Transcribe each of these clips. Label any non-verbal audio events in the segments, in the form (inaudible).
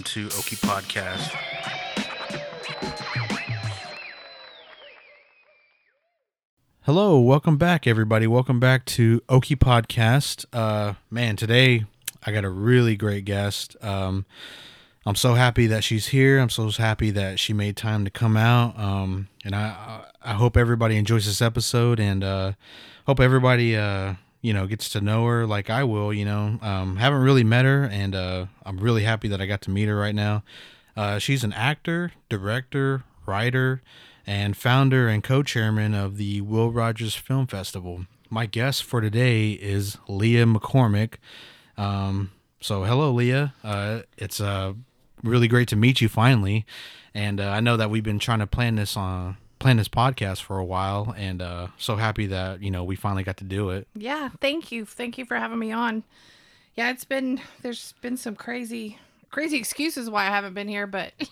Welcome to Oki Podcast. Hello, welcome back, everybody. Welcome back to Oki Podcast. Uh, man, today I got a really great guest. Um, I'm so happy that she's here. I'm so happy that she made time to come out. Um, and I, I hope everybody enjoys this episode, and uh, hope everybody, uh, you know, gets to know her like I will. You know, um, haven't really met her, and uh, I'm really happy that I got to meet her right now. Uh, she's an actor, director, writer, and founder and co-chairman of the Will Rogers Film Festival. My guest for today is Leah McCormick. Um, so hello, Leah. Uh, it's uh, really great to meet you finally, and uh, I know that we've been trying to plan this on plan this podcast for a while, and uh, so happy that you know we finally got to do it. Yeah, thank you. Thank you for having me on. Yeah, it's been there's been some crazy crazy excuses why I haven't been here, but (laughs)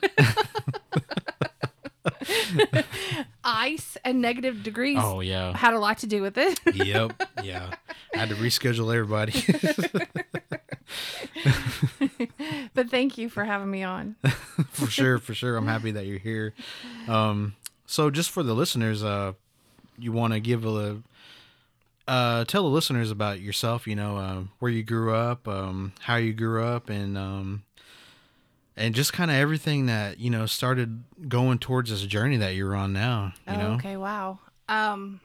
ice and negative degrees Oh yeah. had a lot to do with it. yep. Yeah. I had to reschedule everybody. (laughs) but thank you for having me on. (laughs) for sure, for sure. I'm happy that you're here. Um, so just for the listeners, uh, you want to give a uh, tell the listeners about yourself. You know, uh, where you grew up, um, how you grew up, and um, and just kind of everything that you know started going towards this journey that you're on now. You know. Okay, wow. Um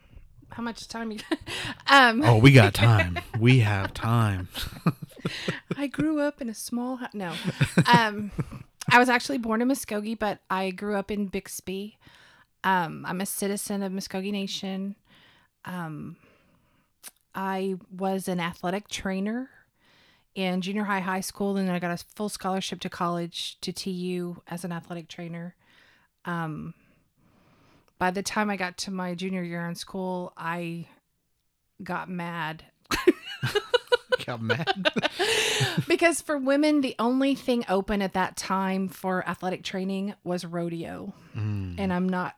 how much time you (laughs) um Oh, we got (laughs) time. we have time. (laughs) I grew up in a small. No. Um, I was actually born in Muskogee, but I grew up in Bixby. Um, I'm a citizen of Muscogee Nation. Um, I was an athletic trainer in junior high, high school, and then I got a full scholarship to college to TU as an athletic trainer. Um, by the time I got to my junior year in school, I got mad (laughs) got mad. (laughs) because for women, the only thing open at that time for athletic training was rodeo. Mm. And I'm not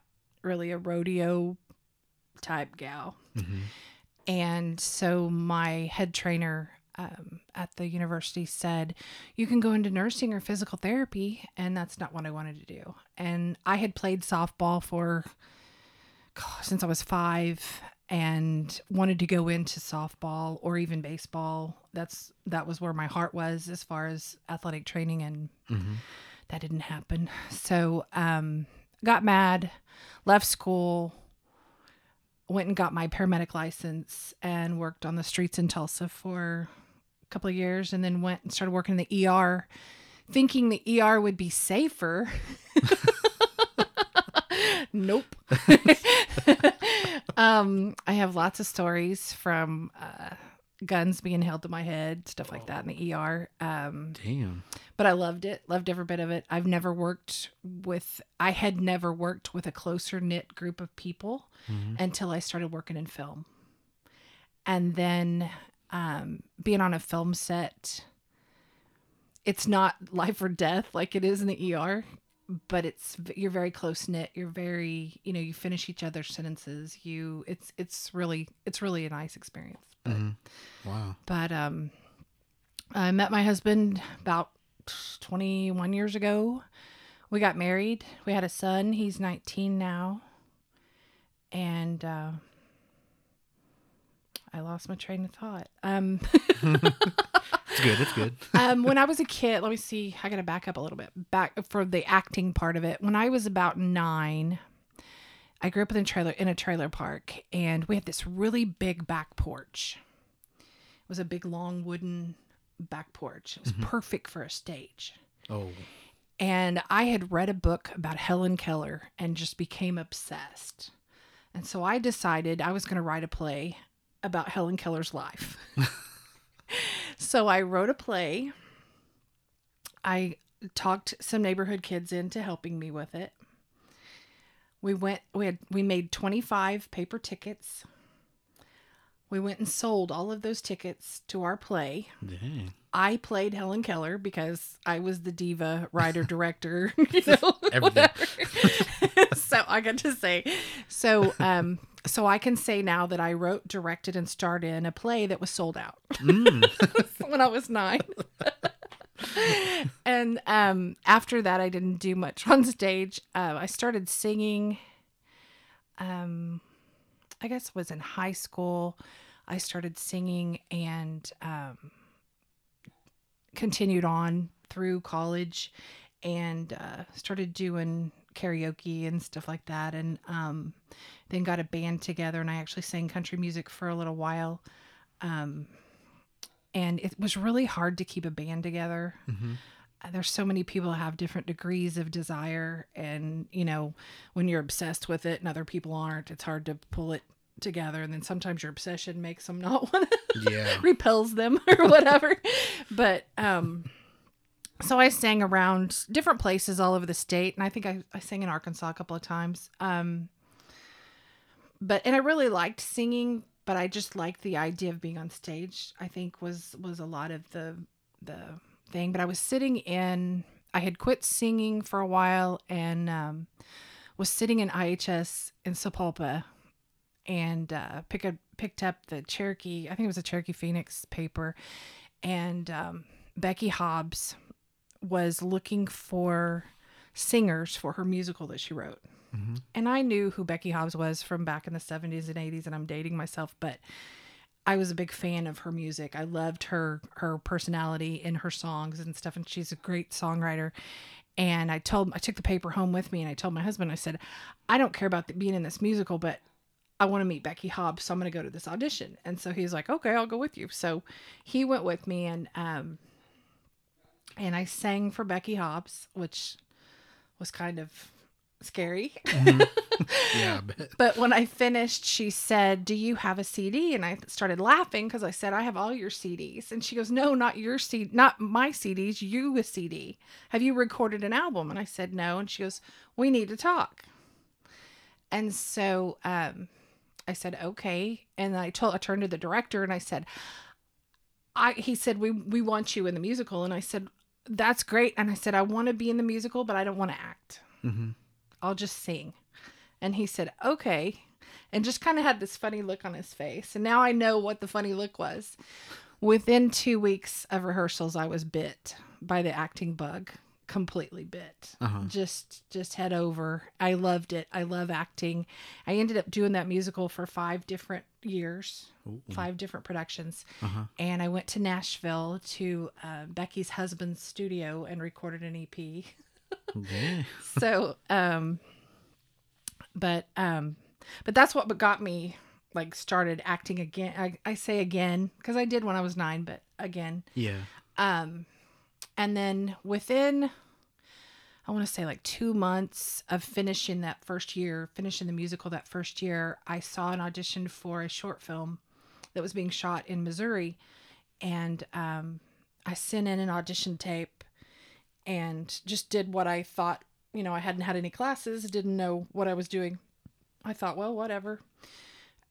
really a rodeo type gal. Mhm. And so my head trainer um, at the university said, You can go into nursing or physical therapy. And that's not what I wanted to do. And I had played softball for God, since I was five and wanted to go into softball or even baseball. That's that was where my heart was as far as athletic training and Mhm. that didn't happen. So um got mad, left school, went and got my paramedic license and worked on the streets in Tulsa for a couple of years and then went and started working in the ER thinking the ER would be safer. (laughs) nope. (laughs) (laughs) um, I have lots of stories from uh, guns being held to my head, stuff like that in the ER. Um, Damn. but I loved it, loved every bit of it. I've never worked with, I had never worked with a closer knit group of people Mhm. until I started working in film. And then um, being on a film set, it's not (laughs) life or death like it is in the ER, but it's you're very close knit. You're very, you know, you finish each other's sentences. You, it's it's really it's really a nice experience. But Mhm. Wow. but um I met my husband about 21 years ago. We got married. We had a son. He's 19 now. And uh I lost my train of thought. Um (laughs) It's good. It's good. (laughs) um, when I was a kid, let me see. I got to back up a little bit. Back for the acting part of it. When I was about nine, I grew up in a trailer in a trailer park, and we had this really big back porch. Was a big, long wooden back porch. It was mm-hmm. perfect for a stage. Oh. And I had read a book about Helen Keller and just became obsessed. And so I decided I was going to write a play about Helen Keller's life. (laughs) so I wrote a play. I talked some neighborhood kids into helping me with it. We went we had we made 25 paper tickets. We went and sold all of those tickets to our play. Dang. I played Helen Keller because I was the diva (laughs) writer director, you know, Everything. whatever. (laughs) so I got to say, so um, so I can say now that I wrote, directed, and starred in a play that was sold out Mm. (laughs) when I was nine. and um, after that, I didn't do much on stage. Uh, I started singing. Um, I guess was in high school. I started singing and um, continued on through college and uh, started doing karaoke and stuff like that. And um, then got a band together, and I actually sang country music for a little while. Um, and it was really hard to keep a band together. Uh, There's so many people have different degrees of desire, and you know, when you're obsessed with it and other people aren't, it's hard to pull it together. And then sometimes your obsession makes them (laughs) not want to Yeah. (laughs) repels them (laughs) or whatever. but um so I sang around different places all over the state and I think I, I sang in Arkansas a couple of times. Um but and I really liked singing, but I just liked the idea of being on stage. I think was was a lot of the the thing. But I was sitting in I had quit singing for a while and um was sitting in IHS in Sapulpa and uh, pick a, picked up the Cherokee, I think it was a Cherokee Phoenix paper, and um, Becky Hobbs was looking for singers for her musical that she wrote. And I knew who Becky Hobbs was from back in the 70s and 80s, and I'm dating myself, but I was a big fan of her music. I loved her her personality in her songs and stuff, and she's a great songwriter. And I told I took the paper home with me, and I told my husband, I said, I don't care about the, being in this musical, but I want to meet Becky Hobbs, so I'm going to go to this audition. And so he's like, okay, I'll go with you. So he went with me, and um, and I sang for Becky Hobbs, which was kind of scary. (laughs) Yeah. I bet. But when I finished, she said, Do you have a CD? And I started laughing because I said, I have all your CDs. And she goes, No, not your CD, not my CDs, you a CD. Have you recorded an album? And I said, No. And she goes, We need to talk. And so um, I said, Okay. And I told, I turned to the director and I said, I, he said, we, we want you in the musical. And I said, That's great. And I said, I want to be in the musical, but I don't want to act. Mhm. I'll just sing. And he said, okay. And just kind of had this funny look on his face. And now I know what the funny look was. Within two weeks of rehearsals, I was bit by the acting bug. Completely bit. Uh-huh. Just just head over. I loved it. I love acting. I ended up doing that musical for five different years, Ooh. five different productions. Uh-huh. And I went to Nashville to uh, Becky's husband's studio and recorded an EP (laughs) Yeah. (laughs) so um but um but that's what got me like started acting again i, I say again because i did when i was nine but again Yeah. um and then within i want to say like two months of finishing that first year finishing the musical that first year i saw an audition for a short film that was being shot in missouri and um i sent in an audition tape and just did what I thought, you know, I hadn't had any classes, didn't know what I was doing. I thought, well, whatever.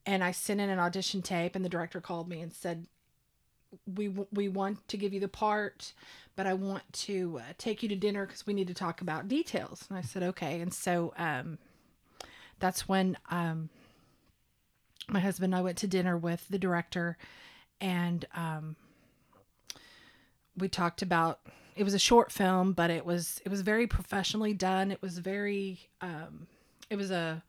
And I sent in an audition tape and the director called me and said, "We we want to give you the part, but I want to uh, take you to dinner cuz we need to talk about details." And I said, "Okay." And so um that's when um my husband and I went to dinner with the director and um we talked about it was a short film but it was it was very professionally done it was very um it was a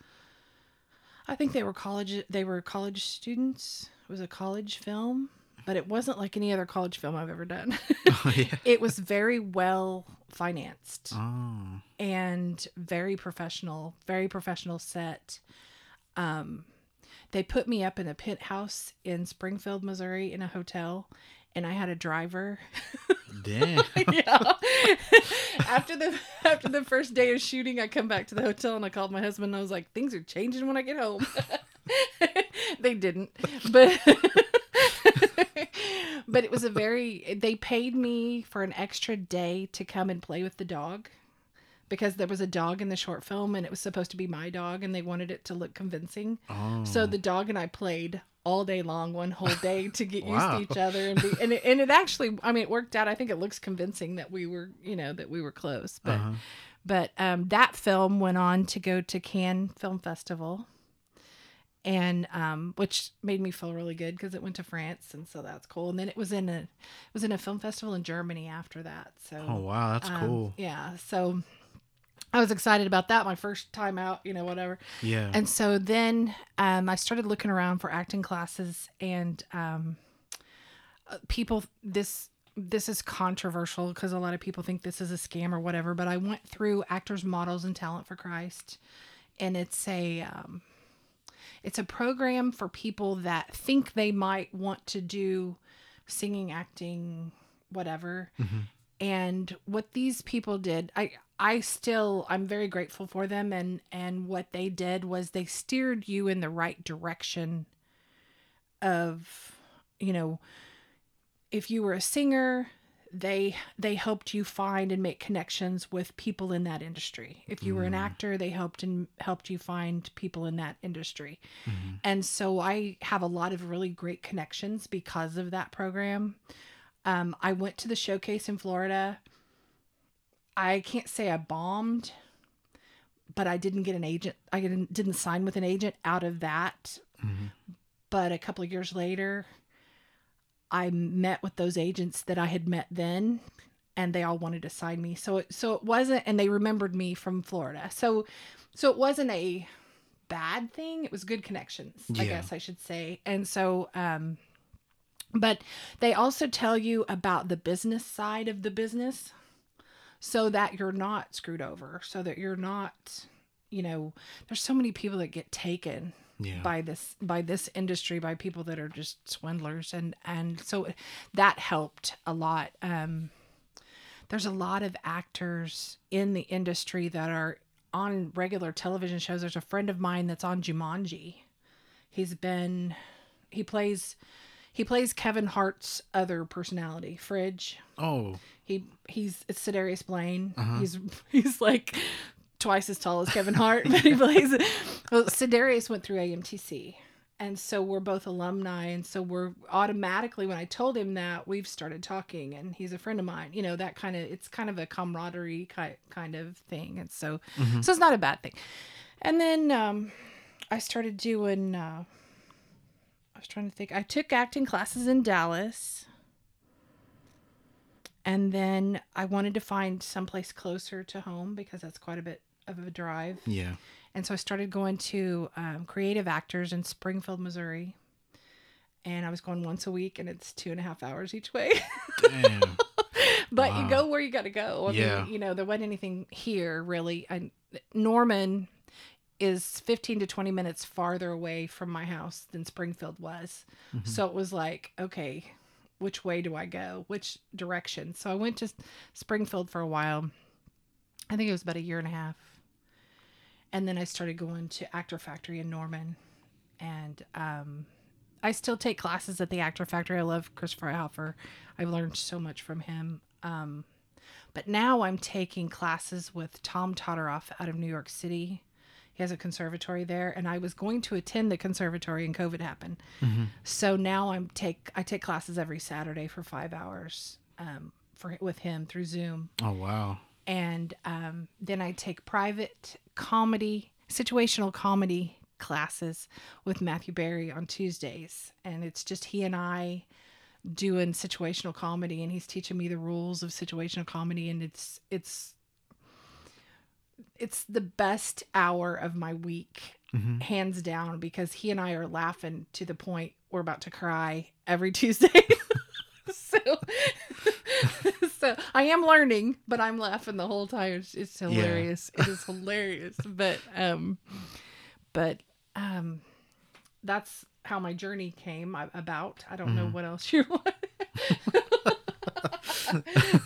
i think they were college they were college students it was a college film but it wasn't like any other college film i've ever done (laughs) Oh, yeah. (laughs) it was very well financed Oh. and very professional, very professional set. Um, they put me up in a penthouse in Springfield, Missouri, in a hotel, and I had a driver. Damn. (laughs) yeah. after the after the first day of shooting, I come back to the hotel and I called my husband. and I was like, "Things are changing when I get home." (laughs) they didn't, but (laughs) but it was a very. They paid me for an extra day to come and play with the dog because there was a dog in the short film and it was supposed to be my dog and they wanted it to look convincing. Oh. So the dog and I played all day long, one whole day to get used to each other, and be, and it, and it actually, I mean, it worked out. I think it looks convincing that we were, you know, that we were close. But Uh-huh. but um, that film went on to go to Cannes Film Festival, and um, which made me feel really good because it went to France, and so that's cool. And then it was in a it was in a film festival in Germany after that. So Oh wow, that's um, cool. Yeah, so I was excited about that. My first time out, you know, whatever. Yeah. And so then um, I started looking around for acting classes, and um, uh, people this this is controversial because a lot of people think this is a scam or whatever. But I went through Actors, Models, and Talent for Christ, and it's a um, it's a program for people that think they might want to do singing, acting, whatever. And what these people did, I I still I'm very grateful for them and and what they did was they steered you in the right direction of you know if you were a singer they they helped you find and make connections with people in that industry. If you were an actor they helped and helped you find people in that industry. And so i have a lot of really great connections because of that program. Um, i went to the showcase in florida i can't say i bombed but i didn't get an agent i didn't, didn't sign with an agent out of that but a couple of years later I met with those agents that I had met then and they all wanted to sign me. So it so it wasn't and they remembered me from Florida. So so it wasn't a bad thing. It was good connections, I guess I should say. And so um but they also tell you about the business side of the business so that you're not screwed over, so that you're not, you know, there's so many people that get taken Yeah. by this by this industry by people that are just swindlers. And and so that helped a lot. Um there's a lot of actors in the industry that are on regular television shows. There's a friend of mine that's on Jumanji. He's been he plays he plays Kevin Hart's other personality Fridge oh. he he's it's Ser'Darius Blain. He's (laughs) he's like twice as tall as Kevin Hart, (laughs) but he plays. Well, Ser'Darius went through AMTC, and so we're both alumni, and so we're automatically when I told him that we've started talking, and he's a friend of mine. You know that kind of it's kind of a camaraderie ki- kind of thing, and so so it's not a bad thing. And then um, I started doing. Uh, I was trying to think. I took acting classes in Dallas and then I wanted to find someplace closer to home because that's quite a bit of a drive. Yeah. And so I started going to um, Creative Actors in Springfield, Missouri. And I was going once a week, and it's two and a half hours each way. Damn. (laughs) but Wow. you go where you got to go. I Yeah. mean, you know, there wasn't anything here really. And Norman is 15 to 20 minutes farther away from my house than Springfield was. So it was like, okay, which way do I go? Which direction? So I went to Springfield for a while. I think it was about a year and a half. And then I started going to Actor Factory in Norman. And um, I still take classes at the Actor Factory. I love Christopher Freihofer. I've learned so much from him. Um, but now I'm taking classes with Tom Todoroff out of New York City. He has a conservatory there, and I was going to attend the conservatory, and COVID happened. So now I'm take I take classes every Saturday for five hours um, for with him through Zoom Oh wow. and um, then I take private comedy, situational comedy classes with Matthew Barry on Tuesdays, and it's just he and I doing situational comedy, and he's teaching me the rules of situational comedy, and it's it's it's the best hour of my week, hands down, because he and I are laughing to the point we're about to cry every (laughs) Tuesday. so (laughs) so I am learning, but I'm laughing the whole time. It's, it's hilarious. It is hilarious. But um, but um, that's how my journey came about. I don't know what else you want.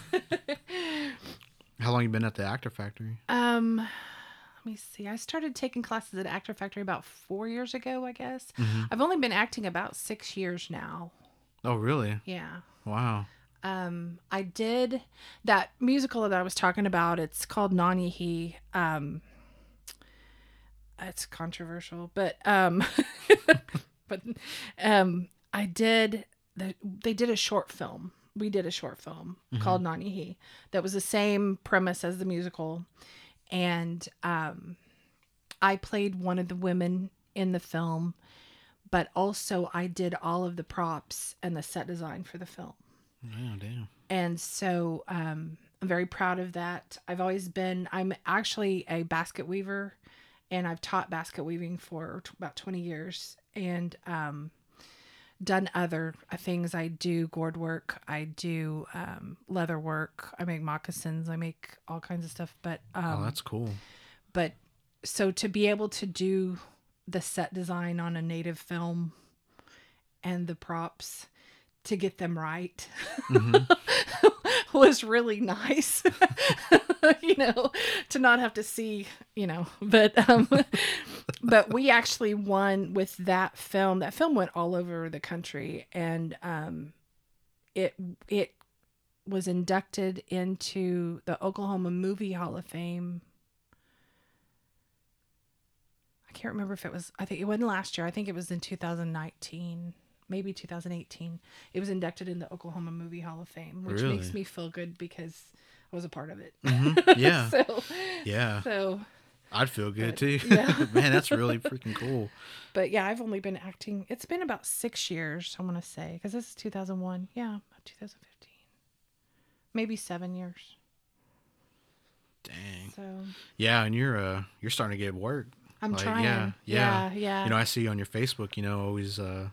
(laughs) How long you been at the Actor Factory? um, let me see. I started taking classes at Actor Factory about four years ago. I guess I've only been acting about six years now. Oh really? Yeah. Wow. um I did that musical that I was talking about. It's called Nanyehi. Um it's controversial, but um (laughs) but um I did the, they did a short film. We did a short film called Nanyehi that was the same premise as the musical and um I played one of the women in the film, but also I did all of the props and the set design for the film. Yeah, damn. And so um, I'm very proud of that. I've always been, I'm actually a basket weaver and I've taught basket weaving for about 20 years and um, done other things. I do gourd work, I do um, leather work, I make moccasins, I make all kinds of stuff. But, um, oh, that's cool. but so to be able to do the set design on a native film and the props to get them right (laughs) was really nice. (laughs) You know to not have to see you know but um (laughs) but we actually won with that film. That film went all over the country and um it it was inducted into the Oklahoma Movie Hall of Fame. I can't remember if it was I think it wasn't last year. I think it was in 2019, maybe 2018. It was inducted in the Oklahoma Movie Hall of Fame, which makes me feel good because I was a part of it. Mhm. (laughs) Yeah. so Yeah. so I'd feel good But, too. yeah. (laughs) Man, that's really freaking cool. but yeah, I've only been acting. It's been about 6 years, I want to say, cuz this is 2001. Yeah, 2015. Maybe 7 years. Dang. So Yeah, and you're uh you're starting to get work. I'm Like, trying. yeah, Yeah, yeah. yeah. You know, I see you on your Facebook, you know, always uh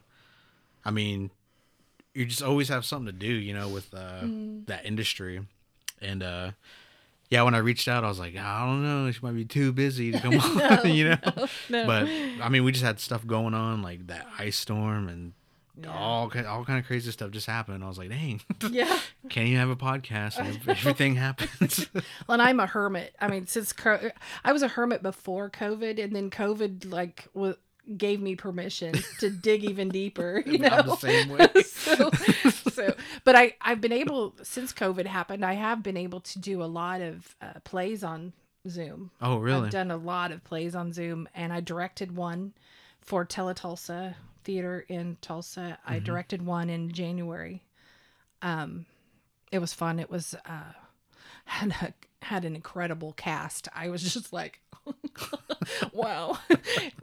I mean, you just always have something to do, you know, with uh Mm. that industry. And uh yeah, when I reached out, I was like, I don't know, she might be too busy to come (laughs) (laughs) on, you know. no. But I mean, we just had stuff going on like that ice storm and Yeah. all all kind of crazy stuff just happened. I was like, dang, (laughs) yeah. can you have a podcast everything happens? Well, and I'm a hermit. I mean, since I was a hermit before COVID, and then COVID like w- gave me permission to dig even deeper. (laughs) You know, I'm the same (laughs) way. so, so, but I I've been able since COVID happened. I have been able to do a lot of uh, plays on Zoom. oh, really? I've done a lot of plays on Zoom, and I directed one for Teletulsa Theater in Tulsa. Mm-hmm. I directed one in January. Um, it was fun. It was uh, (laughs) had a, had an incredible cast. I was just like, (laughs) wow.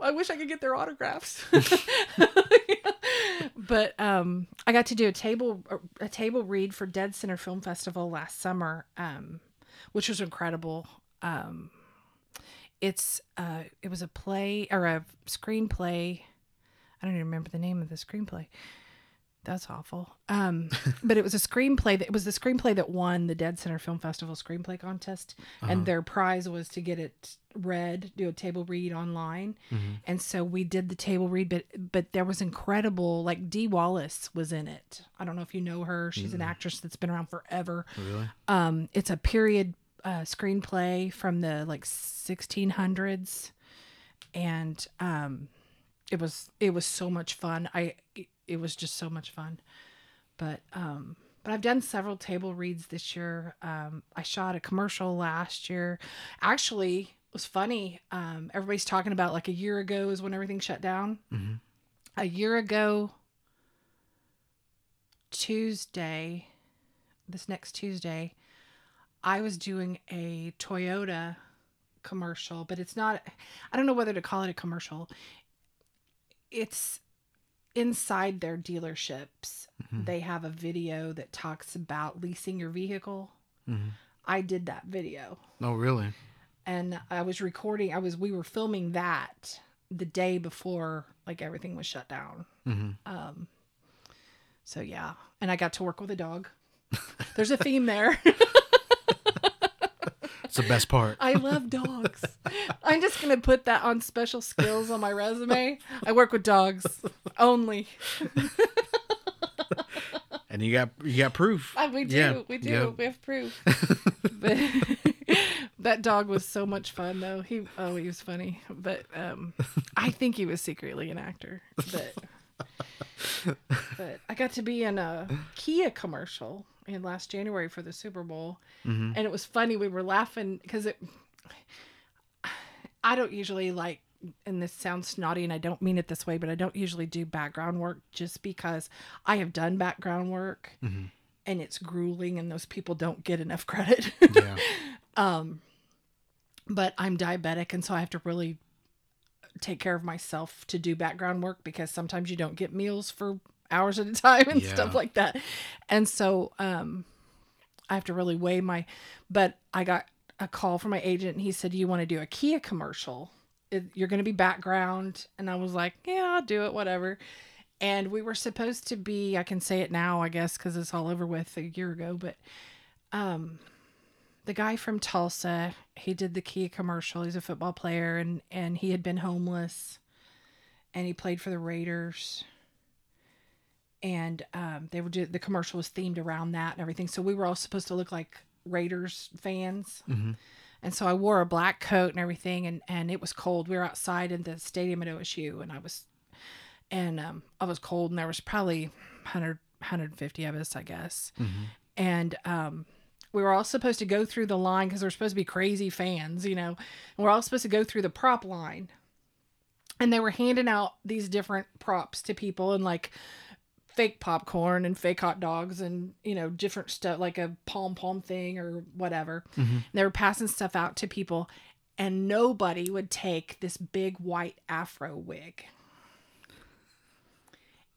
I wish I could get their autographs. (laughs) but um, I got to do a table a table read for Dead Center Film Festival last summer, um, which was incredible. Um, it's uh, it was a play or a screenplay. I don't even remember the name of the screenplay. That's awful. Um, (laughs) but it was a screenplay that it was the screenplay that won the Dead Center Film Festival screenplay contest, and their prize was to get it read, do a table read online. And so we did the table read, but but there was incredible. Like Dee Wallace was in it. I don't know if you know her. She's an actress that's been around forever. really? Um, it's a period uh, screenplay from the like 1600s, and um, it was it was so much fun. I it, was just so much fun, but um, but I've done several table reads this year. Um, I shot a commercial last year. Actually, it was funny. Um, everybody's talking about like a year ago is when everything shut down. Mhm. A year ago, Tuesday, this next Tuesday, I was doing a Toyota commercial, but it's not, I don't know whether to call it a commercial. It's inside their dealerships. They have a video that talks about leasing your vehicle. Mhm. I did that video Oh, really? and I was recording, I was, we were filming that the day before like everything was shut down. hmm Um, so yeah, and I got to work with a dog. There's a theme there. (laughs) It's the best part. I love dogs. (laughs) I'm just gonna put that on special skills on my resume. I work with dogs only. (laughs) and you got you got proof. Uh, we do. Yeah, We do. yeah. We have proof. (laughs) but that dog was so much fun, though. He oh, he was funny. But um, I think he was secretly an actor. But but I got to be in a Kia commercial in last January for the Super Bowl, Mhm. and it was funny. We were laughing because it. I don't usually like, and this sounds snotty, and I don't mean it this way, but I don't usually do background work just because I have done background work Mhm. and it's grueling and those people don't get enough (laughs) credit. Yeah. um but I'm diabetic and so I have to really take care of myself to do background work because sometimes you don't get meals for hours at a time (laughs) and Yeah. stuff like that. And so um I have to really weigh my but I got a call from my agent and he said, "You want to do a Kia commercial? It, you're going to be background." And I was like, "Yeah, I'll do it, whatever." And we were supposed to be, I can say it now, I guess cuz it's all over with a year ago, but um the guy from Tulsa, he did the Kia commercial. He's a football player and and he had been homeless and he played for the Raiders. And um, they were the commercial was themed around that and everything. So we were all supposed to look like Raiders fans. Mhm. And so I wore a black coat and everything and and it was cold. We were outside in the stadium at OSU and I was and um, I was cold and there was probably 100 150 of us, I guess and um, we were all supposed to go through the line because we're supposed to be crazy fans, you know. And we're all supposed to go through the prop line, and they were handing out these different props to people and like fake popcorn and fake hot dogs and you know different stuff like a pom pom thing or whatever. And they were passing stuff out to people, and nobody would take this big white afro wig.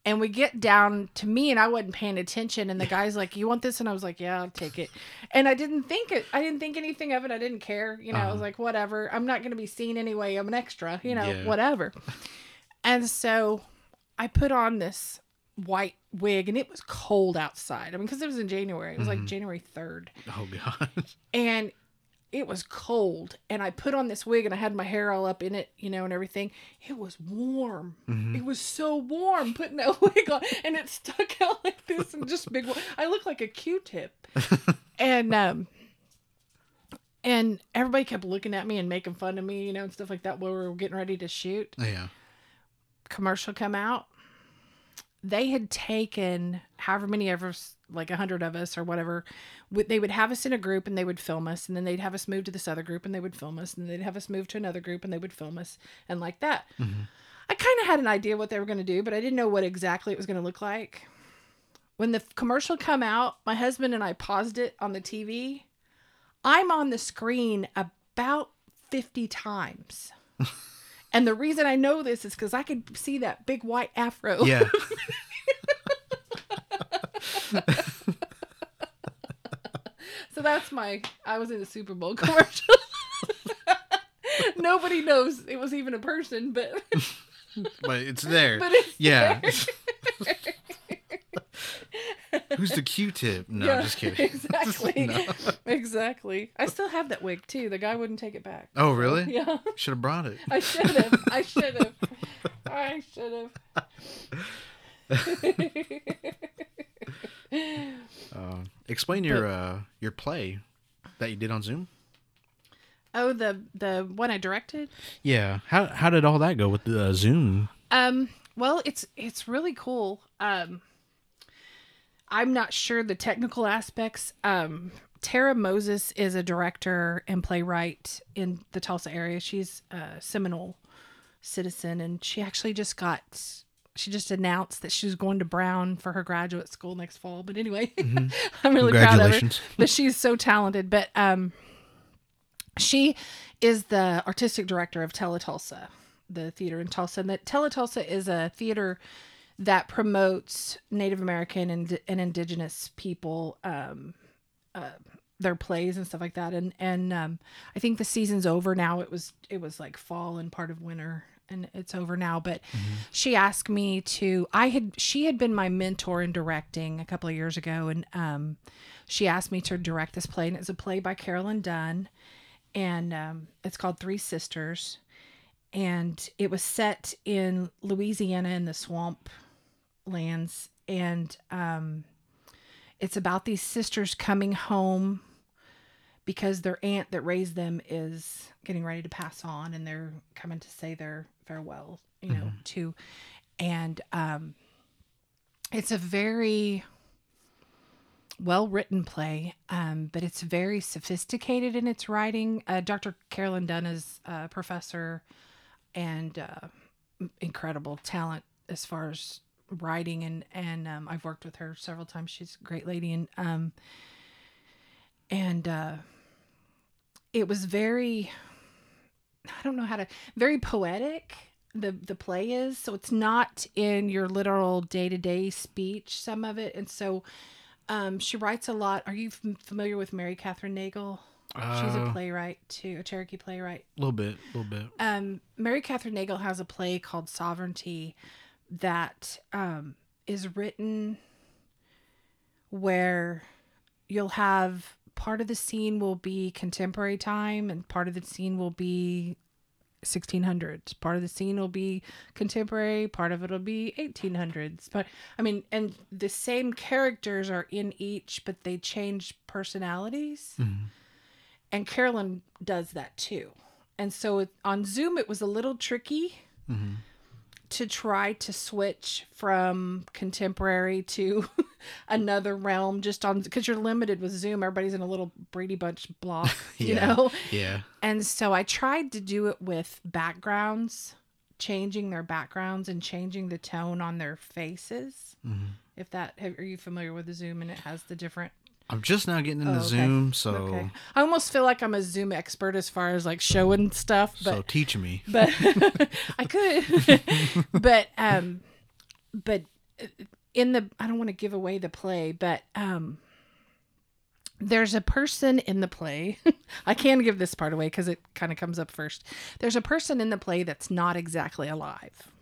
And we get down to me, and I wasn't paying attention. And the (laughs) guy's like, "You want this?" And I was like, "Yeah, I'll take it." And I didn't think it. I didn't think anything of it. I didn't care. You know, I was Uh-huh. like, "Whatever. I'm not going to be seen anyway. I'm an extra. You know, Yeah. whatever." And so I put on this white wig, and it was cold outside. I mean, because it was in January. It was like January third, Oh god. (laughs) and it was cold and i put on this wig and i had my hair all up in it you know and everything it was warm it was so warm putting that (laughs) wig on and it stuck out like this and just big i looked like a q-tip (laughs) and um and everybody kept looking at me and making fun of me you know and stuff like that while we were getting ready to shoot yeah. commercial come out they had taken however many of us like a hundred of us or whatever they would have us in a group and they would film us and then they'd have us move to this other group and they would film us and they'd have us move to another group and they would film us and like that. Mm-hmm. I kind of had an idea what they were going to do but i didn't know what exactly it was going to look like. When the commercial come out my husband and i paused it on the tv i'm on the screen about 50 times (laughs) and the reason i know this is because i could see that big white afro Yeah. (laughs) So that's my. I was in a Super Bowl (laughs) commercial. (laughs) Nobody knows it was even a person, but but it's there. but it's yeah. there. (laughs) Who's the Q-tip? No, Yeah, just kidding. (laughs) Exactly. No. (laughs) Exactly. I still have that wig too. The guy wouldn't take it back. Oh, really? Yeah, Should have brought it. I should have. I should have. I should have. Uh, explain your uh, your play that you did on Zoom. Oh, the the one I directed. Yeah. How how did all that go with the uh, Zoom? Um, well, it's it's really cool. Um, I'm not sure the technical aspects. Um, Tara Moses is a director and playwright in the Tulsa area. She's a Seminole citizen, and she actually just got. She just announced that she was going to Brown for her graduate school next fall. But anyway, (laughs) I'm really proud of her. (laughs) But she's so talented. But um, she is the artistic director of Teletulsa, the theater in Tulsa. And that Teletulsa is a theater that promotes Native American and, and Indigenous people, um, uh, their plays and stuff like that. And and um, I think the season's over now. It was it was like fall and part of winter. And it's over now, but she asked me to. I had she had been my mentor in directing a couple of years ago, and um, she asked me to direct this play, and it's a play by Carolyn Dunn, and um, it's called Three Sisters, and it was set in Louisiana in the swamp lands, and um, it's about these sisters coming home because their aunt that raised them is getting ready to pass on, and they're coming to say their farewell, you know, to, and um, it's a very well written play, um, but it's very sophisticated in its writing. Uh, Dr. Carolyn Dunn is a professor and uh, incredible talent as far as writing, and and um, I've worked with her several times. She's a great lady, and um, and uh, it was very. I don't know how to very poetic. the the play is. So it's not in your literal day to day speech. Some of it, and so um, she writes a lot. Are you f- familiar with Mary Kathryn Nagle? She's a Uh, playwright too, a Cherokee playwright. A little bit, a little bit. Um, Mary Kathryn Nagle has a play called Sovereignty that um, is written where you'll have part of the scene will be contemporary time and part of the scene will be 1600s part of the scene will be contemporary part of it will be 1800s but i mean and the same characters are in each but they change personalities. And carolyn does that too. And so it, on zoom it was a little tricky to try to switch from contemporary to (laughs) another realm just on because you're limited with zoom everybody's in a little brady bunch block (laughs) you Yeah. know Yeah. and so I tried to do it with backgrounds, changing their backgrounds and changing the tone on their faces. Mm-hmm. If that, are you familiar with the Zoom and it has the different? I'm just now getting into Oh, okay. Zoom, so Okay. I almost feel like I'm a Zoom expert as far as like showing stuff, but so teach me. (laughs) but I could. (laughs) but um, but in the I don't want to give away the play, but um, there's a person in the play. (laughs) I can give this part away because it kind of comes up first. There's a person in the play that's not exactly alive,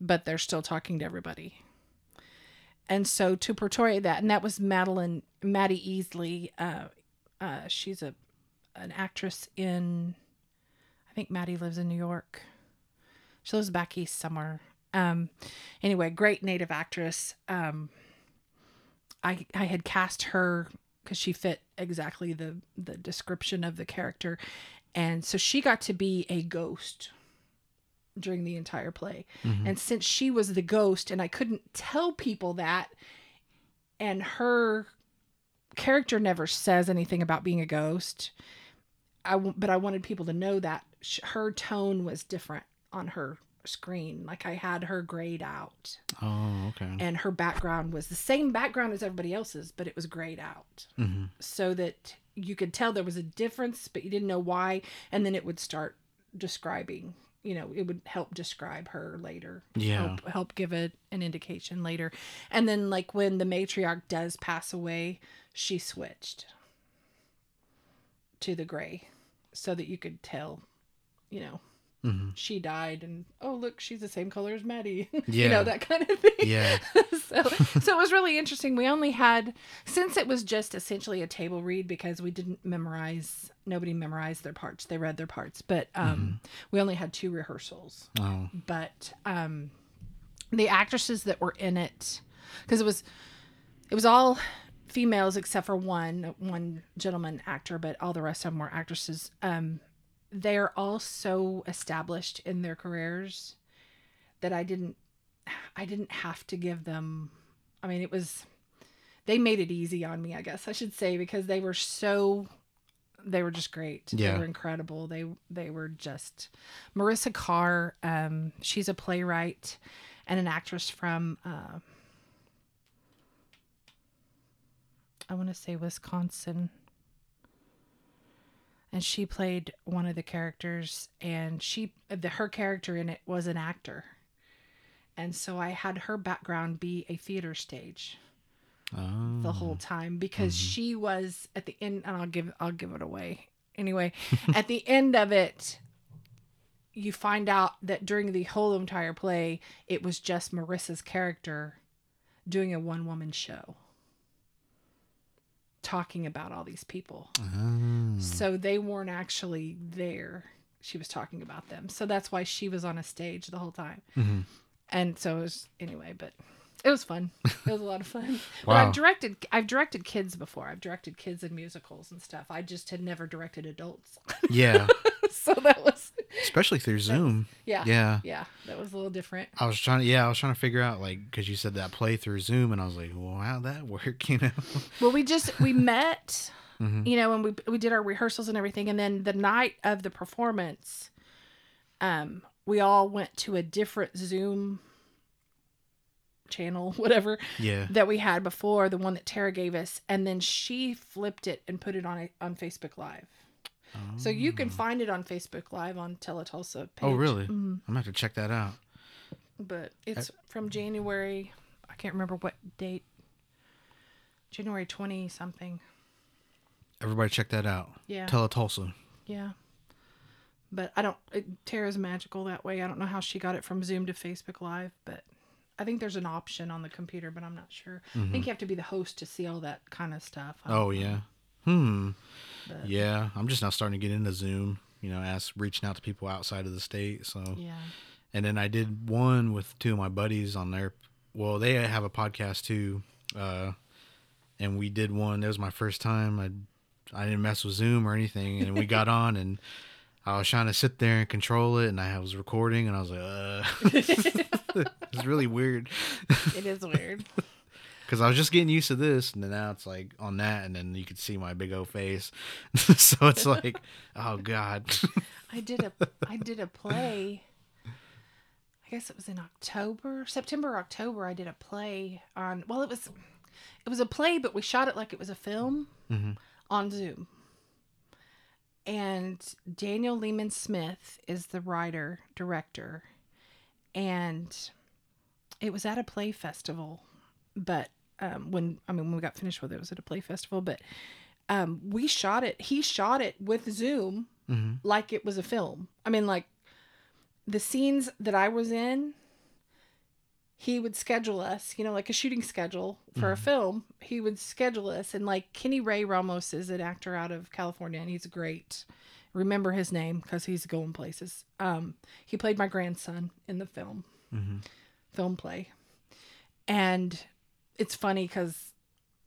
but they're still talking to everybody. And so to portray that, and that was Madeline Maddie Easley. Uh, uh, she's a an actress in I think Maddie lives in New York. She lives back east somewhere. Um, anyway, great native actress. Um, I I had cast her because she fit exactly the the description of the character, and so she got to be a ghost during the entire play. And since she was the ghost, and I couldn't tell people that, and her character never says anything about being a ghost. I w- but I wanted people to know that sh- her tone was different on her screen. Like I had her grayed out, Oh, okay. and her background was the same background as everybody else's, but it was grayed out, hmm so that you could tell there was a difference, but you didn't know why. And then it would start describing. You know, it would help describe her later. Yeah. Help, help give it an indication later. And then, like when the matriarch does pass away, she switched to the gray so that you could tell, you know, hmm she died and oh look, she's the same color as Maddie. (laughs) you know, that kind of thing. Yeah. (laughs) so so it was really interesting. We only had since it was just essentially a table read because we didn't memorize nobody memorized their parts. They read their parts. But um we only had two rehearsals Oh. but um the actresses that were in it because it was it was all females except for one one gentleman actor but all the rest of them were actresses um they're all so established in their careers that i didn't i didn't have to give them i mean it was they made it easy on me i guess i should say because they were so they were just great. Yeah. they were incredible. They they were just marissa carr um she's a playwright and an actress from uh i want to say wisconsin and she played one of the characters and she the her character in it was an actor and so i had her background be a theater stage Oh. the whole ah. time because mm-hmm. she was at the end and I'll give I'll give it away. Anyway, (laughs) at the end of it you find out that during the whole entire play it was just Marissa's character doing a one woman show talking about all these people. Oh. So they weren't actually there. She was talking about them. So that's why she was on a stage the whole time. Mhm. And so it was anyway, but it was fun. It was a lot of fun. (laughs) But Wow. I've directed I've directed kids before. I've directed kids in musicals and stuff. I just had never directed adults. (laughs) Yeah. so that was Especially through Zoom. yeah. Yeah. Yeah, that was a little different. I was trying to, yeah, I was trying to figure out, like, because you said that play through Zoom, and I was like, well, how'd that (laughs) work, you know? Well, we just we met, Mhm. you know, and we we did our rehearsals and everything, and then the night of the performance, um, we all went to a different Zoom channel, (laughs) whatever Yeah. that we had before, the one that Tara gave us, and then she flipped it and put it on on Facebook Live. So you can find it on Facebook Live on Teletulsa page. Oh, really? Mhm. I'm gonna have to check that out. But it's from January. I can't remember what date. January 20 something. Everybody, check that out. Yeah. Teletulsa. Yeah. But I don't. It, Tara's magical that way. I don't know how she got it from Zoom to Facebook Live, but I think there's an option on the computer, but I'm not sure. I think you have to be the host to see all that kind of stuff. Oh know, yeah. Hmm. but- Yeah, I'm just now starting to get into Zoom. You know, ask reaching out to people outside of the state. So, Yeah. and then I did one with two of my buddies on there. Well, they have a podcast too, uh, and we did one. It was my first time. I I didn't mess with Zoom or anything, and we got (laughs) on and. I was trying to sit there and control it, and I was recording, and I was like, uh. (laughs) it's really weird It is weird. (laughs) because I was just getting used to this, and then now it's like on that, and then you could see my big old face. (laughs) so it's like, oh god. I did a I did a play. I guess it was in October, September, October. I did a play on. Well, it was it was a play, but we shot it like it was a film Mhm. on Zoom. And Daniel Lehman Smith is the writer director, and it was at a play festival. But um, when I mean when we got finished with it, it was at a play festival. But um, we shot it. He shot it with Zoom hmm like it was a film. I mean, like the scenes that I was in, he would schedule us, you know, like a shooting schedule for a film. He would schedule us, and like Kenny Ray Ramos is an actor out of California, and he's great. Remember his name because he's going places. Um, he played my grandson in the film, hmm film play, and it's funny because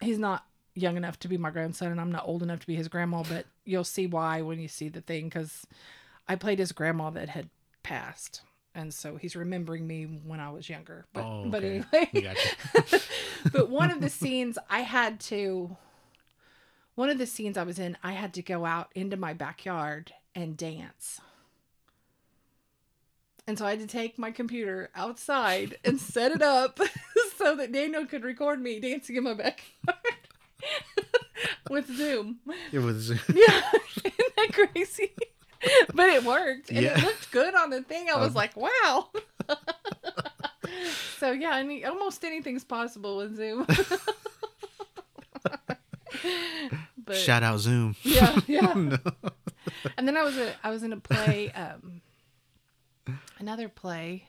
he's not young enough to be my grandson, and I'm not old enough to be his grandma. But you'll see why when you see the thing because I played his grandma that had passed, and so he's remembering me when I was younger. But Oh, but anyway, (laughs) but one of the scenes I had to one of the scenes I was in, I had to go out into my backyard and dance. And so I had to take my computer outside and set it up (laughs) so that Daniel could record me dancing in my backyard (laughs) with Zoom. It was. Zoom. Yeah, isn't that crazy? (laughs) But it worked, and Yeah. it looked good on the thing. I was Um, like, "Wow!" (laughs) so yeah, any almost anything's possible with Zoom. (laughs) but Shout out Zoom. yeah, yeah. No. And then I was a, I was in a play, um, another play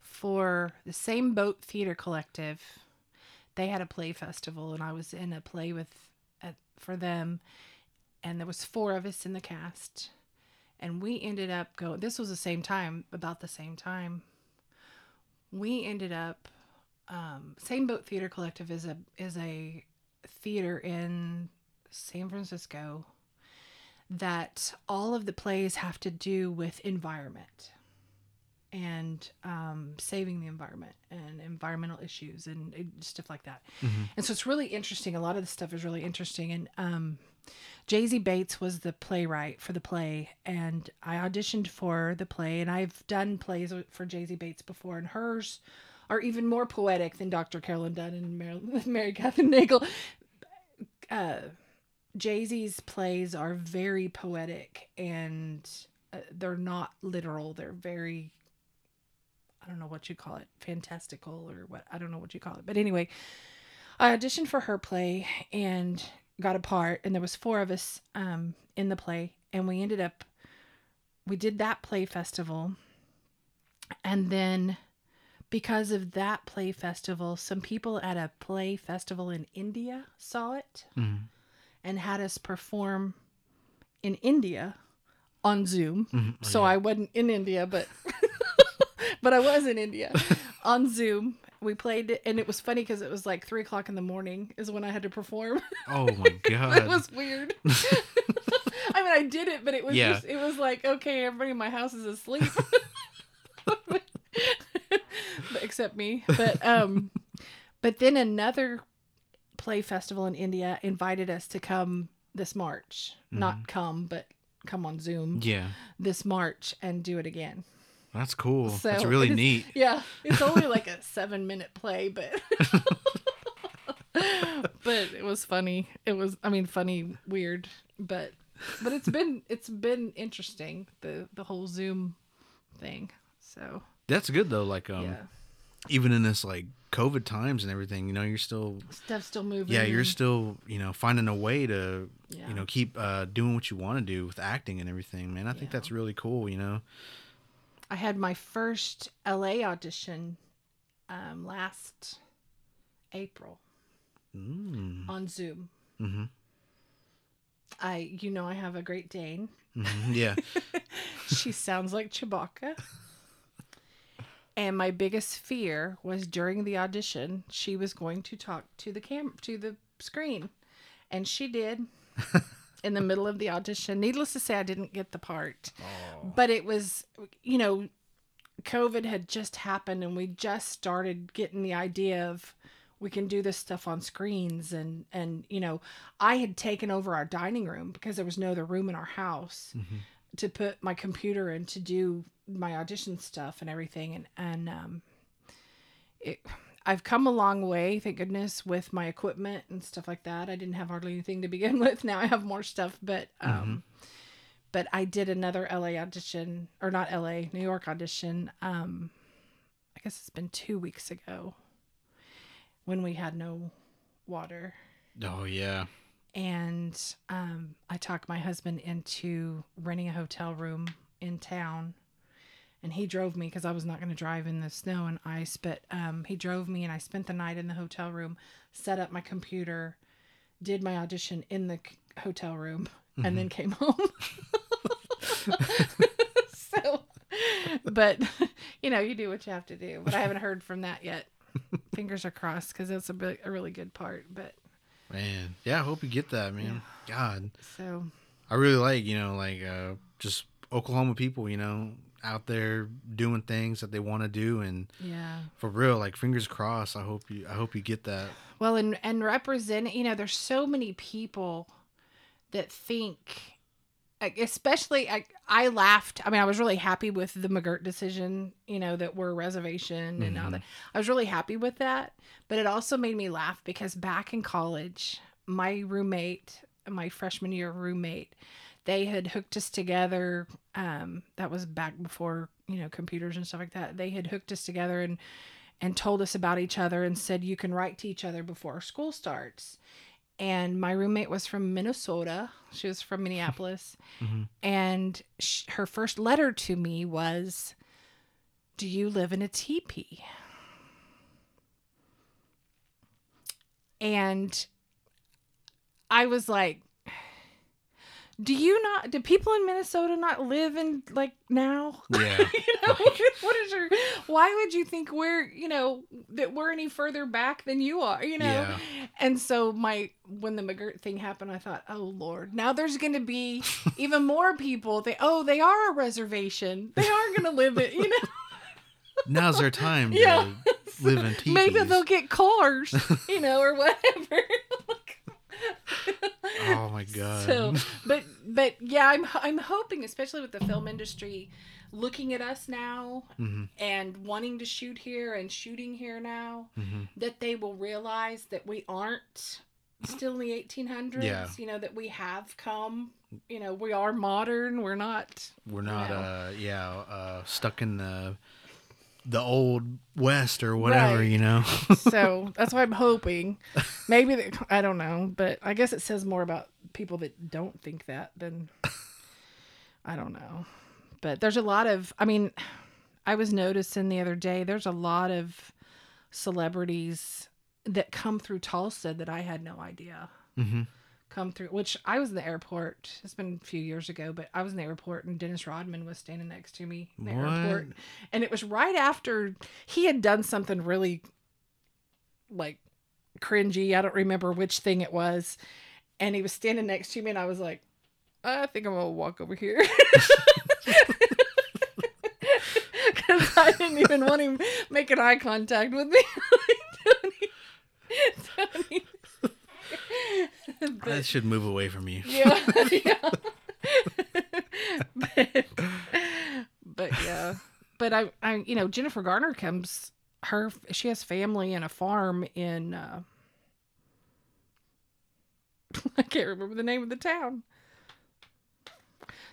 for the same boat theater collective. They had a play festival, and I was in a play with at, for them, and there was four of us in the cast, and we ended up going. This was the same time, about the same time. We ended up. Um, same boat theater collective is a is a theater in San Francisco that all of the plays have to do with environment and um, saving the environment and environmental issues and stuff like that. Mhm. And so it's really interesting. A lot of the stuff is really interesting. And um, Jaisey Bates was the playwright for the play, and I auditioned for the play. And I've done plays for Jaisey Bates before, and hers are even more poetic than Dr. Carolyn Dunn and Mary, (laughs) Mary Kathryn Nagle. Uh, Jaisey's plays are very poetic and uh, they're not literal. They're very, I don't know what you call it, fantastical or what, I don't know what you call it. But anyway, I auditioned for her play and got a part, and there was four of us um, in the play, and we ended up, we did that play festival, and then because of that play festival, some people at a play festival in India saw it Mhm. and had us perform in India on Zoom. Mhm. Oh, So yeah. I wasn't in India, but (laughs) but I was in India (laughs) on Zoom. We played it, and it was funny because it was like three o'clock in the morning is when I had to perform. Oh my (laughs) god. it was weird. (laughs) I mean, I did it, but it was Yeah. just it was like okay, everybody in my house is asleep, (laughs) except me. But um, but then another play festival in India invited us to come this March. Not come, but come on Zoom yeah. this March and do it again. That's cool. So That's really is- neat. Yeah, it's only like a (laughs) seven minute play, but (laughs) but it was funny. It was, I mean, funny, weird, but but it's been it's been interesting the the whole Zoom thing. So That's good though. Like um, yeah, even in this like COVID times and everything, you know, you're still stuff's still moving. yeah, you're still you know finding a way to Yeah. you know keep uh, doing what you want to do with acting and everything. Man, I think Yeah. that's really cool. You know. I had my first LA audition um, last April Mm. on Zoom. hmm I, you know, I have a Great Dane. hmm Yeah. (laughs) She sounds like Chewbacca. And my biggest fear was during the audition, she was going to talk to the cam to the screen, and she did. (laughs) in the middle of the audition. Needless to say, I didn't get the part, but it was, you know, COVID had just happened, and we just started getting the idea of we can do this stuff on screens, and and you know, I had taken over our dining room because there was no other room in our house to put my computer in to do my audition stuff and everything. And and um it I've come a long way, thank goodness, with my equipment and stuff like that. I didn't have hardly anything to begin (laughs) with. Now I have more stuff, but um but I did another LA audition or not LA, New York audition. Um I guess it's been 2 weeks ago when we had no water Oh yeah. and um, I talked my husband into renting a hotel room in town. And he drove me because I was not going to drive in the snow and ice. But um, he drove me, and I spent the night in the hotel room, set up my computer, did my audition in the c- hotel room, and then came home. (laughs) so, but you know, you do what you have to do. But I haven't heard from that yet. (laughs) Fingers are crossed because it's a, bit, a really good part. But Man, yeah, I hope you get that, man. God, so I really like you know like uh, just Oklahoma people, you know, out there doing things that they want to do, and yeah. for real, like fingers crossed. I hope you, I hope you get that. Well, and and represent, you know, there's so many people that think, especially I, I laughed. I mean, I was really happy with the McGirt decision, you know, that we're reservation and all mm-hmm. that. I was really happy with that, but it also made me laugh because back in college, my roommate, my freshman year roommate, they had hooked us together. Um, that was back before you know computers and stuff like that. They had hooked us together and and told us about each other and said you can write to each other before school starts. And my roommate was from Minnesota. She was from Minneapolis. (laughs) And sh- her first letter to me was, Do you live in a teepee? And I was like, do you not do people in minnesota not live in like now (laughs) Yeah. you know (laughs) what is your why would you think we're you know that we're any further back than you are you know Yeah. and so my when the mcgirt thing happened i thought oh lord now there's gonna be (laughs) even more people they oh they are a reservation they are gonna live it you know Now's their time to Yeah. live in teepees. maybe they'll get cars you know or whatever (laughs) Oh my god. So, but but yeah, I'm I'm hoping, especially with the film industry, looking at us now Mhm. and wanting to shoot here and shooting here now, Mhm. that they will realize that we aren't still in the 1800s. Yeah. You know that we have come. You know we are modern. We're not. We're not No. uh yeah, uh stuck in the the old west or whatever, Right. you know. (laughs) So that's why I'm hoping. Maybe that, I don't know, but I guess it says more about people that don't think that than (laughs) I don't know. But there's a lot of I mean, I was noticing the other day there's a lot of celebrities that come through Tulsa that I had no idea Mhm. Come through which I was in the airport. It's been a few years ago, but I was in the airport and Dennis Rodman was standing next to me in the What? airport. And it was right after he had done something really like cringy. I don't remember which thing it was. And he was standing next to me and I was like, I think I'm gonna walk over here. (laughs) Because I didn't even want him making eye contact with me. (laughs) Tony- Tony- (laughs) I should move away from you. yeah, yeah. (laughs) (laughs) but, but yeah, but I, I, you know, Jennifer Garner comes. Her, she has family and a farm in. Uh, I can't remember the name of the town.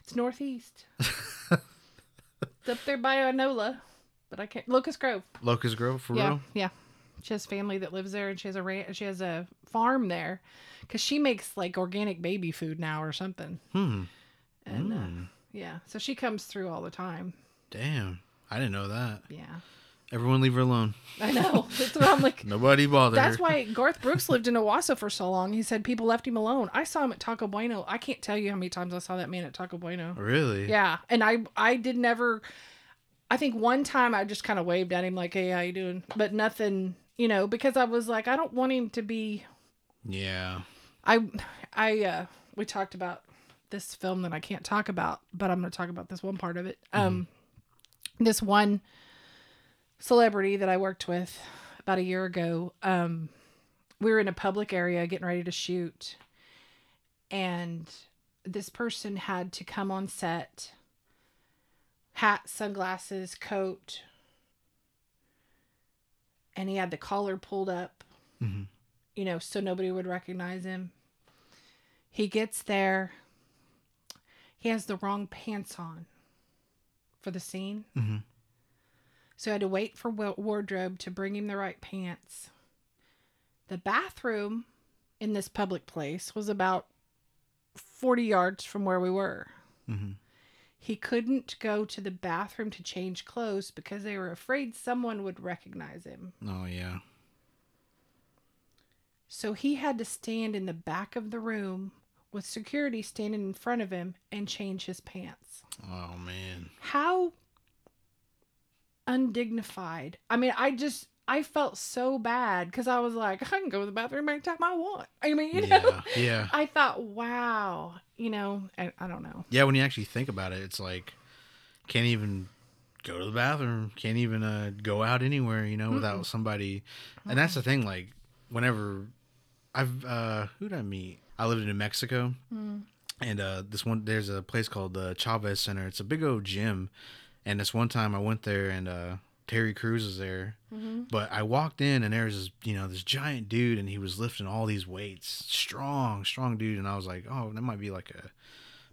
It's northeast. it's up there by Inola, but I can't. Locust Grove. Locust Grove for yeah, real? yeah. She has family that lives there, and she has a ran- she has a farm there, because she makes like organic baby food now or something. Hmm. And uh, Mm. yeah, so she comes through all the time. Damn. I didn't know that. Yeah, Everyone leave her alone. I know. (laughs) That's what I'm like. Nobody bother That's her. why Garth Brooks lived in Owasso for so long. He said people left him alone. I saw him at Taco Bueno. I can't tell you how many times I saw that man at Taco Bueno. Really? Yeah, and I I did never. I think one time I just kind of waved at him like, "Hey, how you doing?" But nothing, you know, because I was like, I don't want him to be. Yeah. I I uh we talked about this film that I can't talk about, but I'm going to talk about this one part of it. Um, this one celebrity that I worked with about a year ago. Um, we were in a public area getting ready to shoot, and this person had to come on set. Hat, sunglasses, coat, and he had the collar pulled up Mhm. you know, so nobody would recognize him. He gets there. He has the wrong pants on for the scene. Mhm. So I had to wait for wardrobe to bring him the right pants. The bathroom in this public place was about 40 yards from where we were. Mhm. He couldn't go to the bathroom to change clothes because they were afraid someone would recognize him. Oh yeah. So he had to stand in the back of the room with security standing in front of him and change his pants. Oh man. How undignified. I mean, I just I felt so bad because I was like, I can go to the bathroom anytime I want. I mean, you (laughs) know, Yeah. Yeah. I thought, wow, you know, I, I don't know. Yeah, when you actually think about it, it's like can't even go to the bathroom, can't even uh, go out anywhere, you know, without somebody. And that's the thing. Like, whenever I've uh, who did I meet? I lived in New Mexico, and uh, this one there's a place called the Chavez Center. It's a big old gym, and this one time I went there and uh, Terry Crews is there. But I walked in and there was this, you know, this giant dude, and he was lifting all these weights, strong, strong dude, and I was like, oh, that might be like a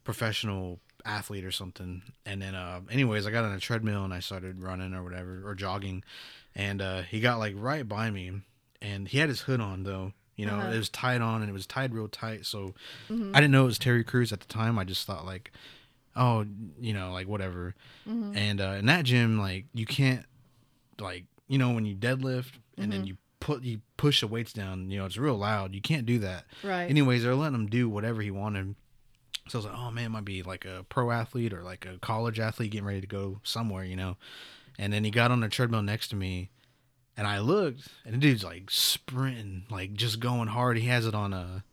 professional athlete or something. And then, uh, anyways, I got on a treadmill and I started running or whatever or jogging, and uh, he got like right by me, and he had his hood on though. You know, Uh-huh. it was tied on and it was tied real tight. So I didn't know it was Terry Crews at the time. I just thought like, oh, you know, like whatever. And uh, in that gym, like you can't, like you know, when you deadlift and then you put you push the weights down, you know, it's real loud. You can't do that. Right. Anyways, they're letting him do whatever he wanted. So I was like, oh man, it might be like a pro athlete or like a college athlete getting ready to go somewhere, you know. And then he got on the treadmill next to me, and I looked, and the dude's like sprinting, like just going hard. He has it on a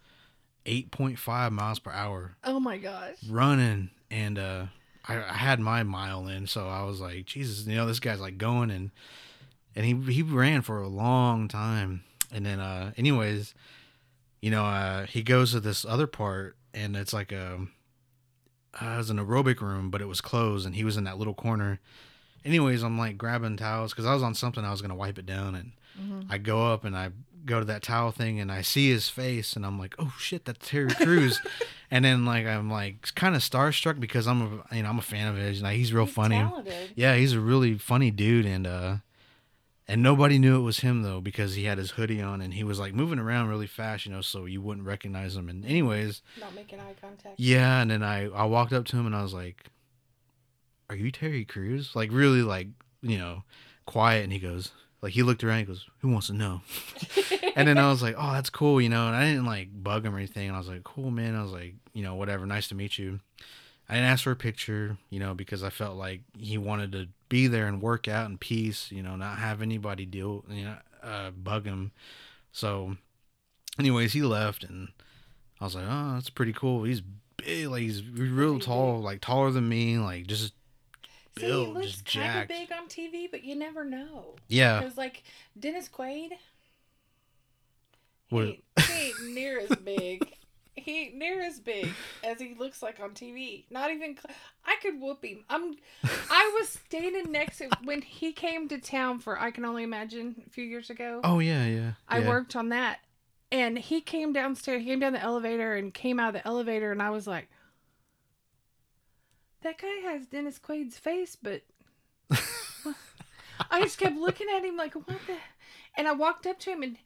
eight point five miles per hour, oh my gosh. running, and uh, I, I had my mile in, so I was like, Jesus, you know, this guy's like going and and he he ran for a long time, and then uh, anyways, you know, uh, he goes to this other part, and it's like a uh, it was an aerobic room, but it was closed, and he was in that little corner. Anyways, I'm like grabbing towels because I was on something I was gonna wipe it down, and I go up and I go to that towel thing, and I see his face, and I'm like, oh shit, that's Terry Crews, (laughs) and then like I'm like kind of starstruck because I'm a you know I'm a fan of his, and like, he's real He's funny. talented. Yeah, he's a really funny dude, and uh, and nobody knew it was him though because he had his hoodie on and he was like moving around really fast, you know, so you wouldn't recognize him. And anyways, Not making eye contact. yeah, and then I I walked up to him and I was like, "Are you Terry Crews?" Like really like you know quiet, and he goes like he looked around, he goes, "Who wants to know?" (laughs) and then I was like, "Oh, that's cool," you know, and I didn't like bug him or anything. And I was like, "Cool, man." I was like, you know, whatever, nice to meet you. I didn't ask for a picture, you know, because I felt like he wanted to be there and work out in peace, you know, not have anybody deal, you know, uh, bug him. So, anyways, he left, and I was like, oh, that's pretty cool. He's big, like he's real tall, like taller than me, like just See, he looks kind of big on TV, but you never know. Yeah, Because like Dennis Quaid, he, ain't- he ain't near as big. he ain't near as big as he looks like on TV. Not even. Cl- I could whoop him. I'm. I was standing next to when he came to town for I can only imagine a few years ago. Oh yeah, yeah. I yeah. worked on that. And he came downstairs, he came down the elevator and came out of the elevator and I was like that guy has Dennis Quaid's face, but I just kept looking at him like, what the? And I walked up to him and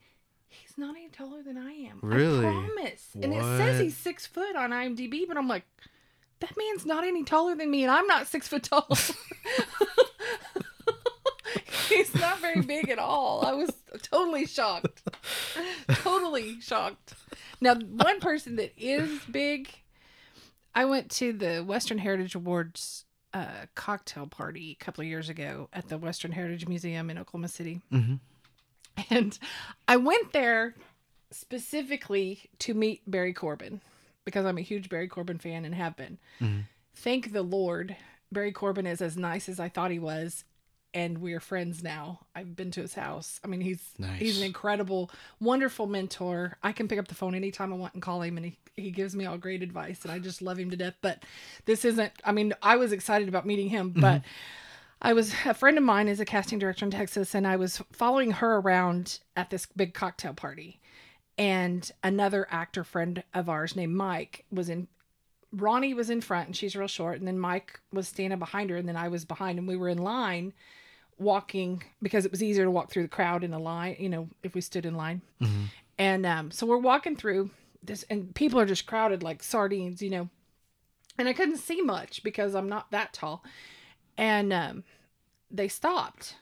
he's not any taller than I am. Really? I promise. And it says he's six foot on IMDb, but I'm like, that man's not any taller than me, and I'm not six foot tall. (laughs) he's not very big at all. I was totally shocked. totally shocked. Now, one person that is big, I went to the Western Heritage Awards uh, cocktail party a couple of years ago at the Western Heritage Museum in Oklahoma City. hmm And I went there specifically to meet Barry Corbin because I'm a huge Barry Corbin fan and have been. Mhm. Thank the Lord, Barry Corbin is as nice as I thought he was. And we're friends now. I've been to his house. I mean, he's Nice. he's an incredible, wonderful mentor. I can pick up the phone anytime I want and call him, and he, he gives me all great advice, and I just love him to death. But this isn't. I mean, I was excited about meeting him, mm-hmm. but I was a friend of mine is a casting director in Texas, and I was following her around at this big cocktail party, and another actor friend of ours named Mike was in. Ronnie was in front, and she's real short, and then Mike was standing behind her, and then I was behind, and we were in line, walking because it was easier to walk through the crowd in a line, you know, if we stood in line, and um, so we're walking through this, and people are just crowded like sardines, you know, and I couldn't see much because I'm not that tall. And um, they stopped.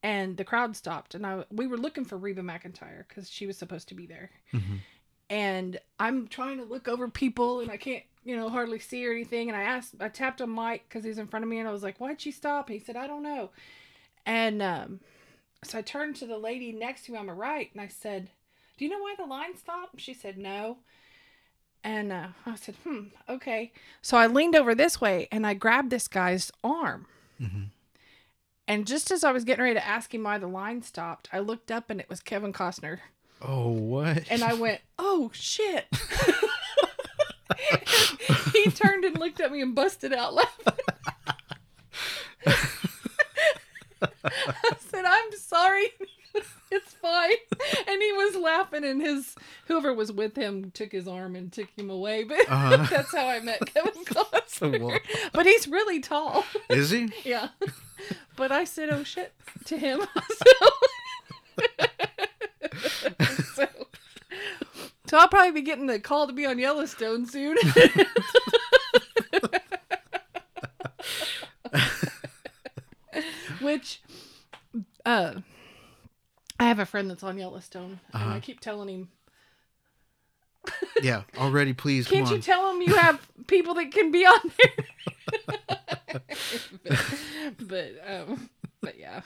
And the crowd stopped and I we were looking for Reba McEntire because she was supposed to be there. Mhm. And I'm trying to look over people and I can't you know hardly see or anything and I asked I tapped on Mike because he's in front of me and I was like why'd she stop he said I don't know and um, so I turned to the lady next to me on my right and I said do you know why the line stopped she said no and uh, I said, hmm, okay. So I leaned over this way and I grabbed this guy's arm. Mhm. And just as I was getting ready to ask him why the line stopped, I looked up and it was Kevin Costner. Oh, what? And I went, oh, shit. (laughs) he turned and looked at me and busted out laughing. (laughs) I said, I'm sorry. (laughs) It's fine. And he was laughing, and his whoever was with him took his arm and took him away. But Uh-huh. that's how I met Kevin Costner. But he's really tall. Is he? Yeah. But I said, oh shit to him. So, (laughs) so, so I'll probably be getting the call to be on Yellowstone soon. (laughs) Which, uh, I have a friend that's on Yellowstone, and Uh-huh. I keep telling him, Yeah. Already, please. "Can't you on. tell him you have people that can be on there?" but, (laughs) but, um, but yeah.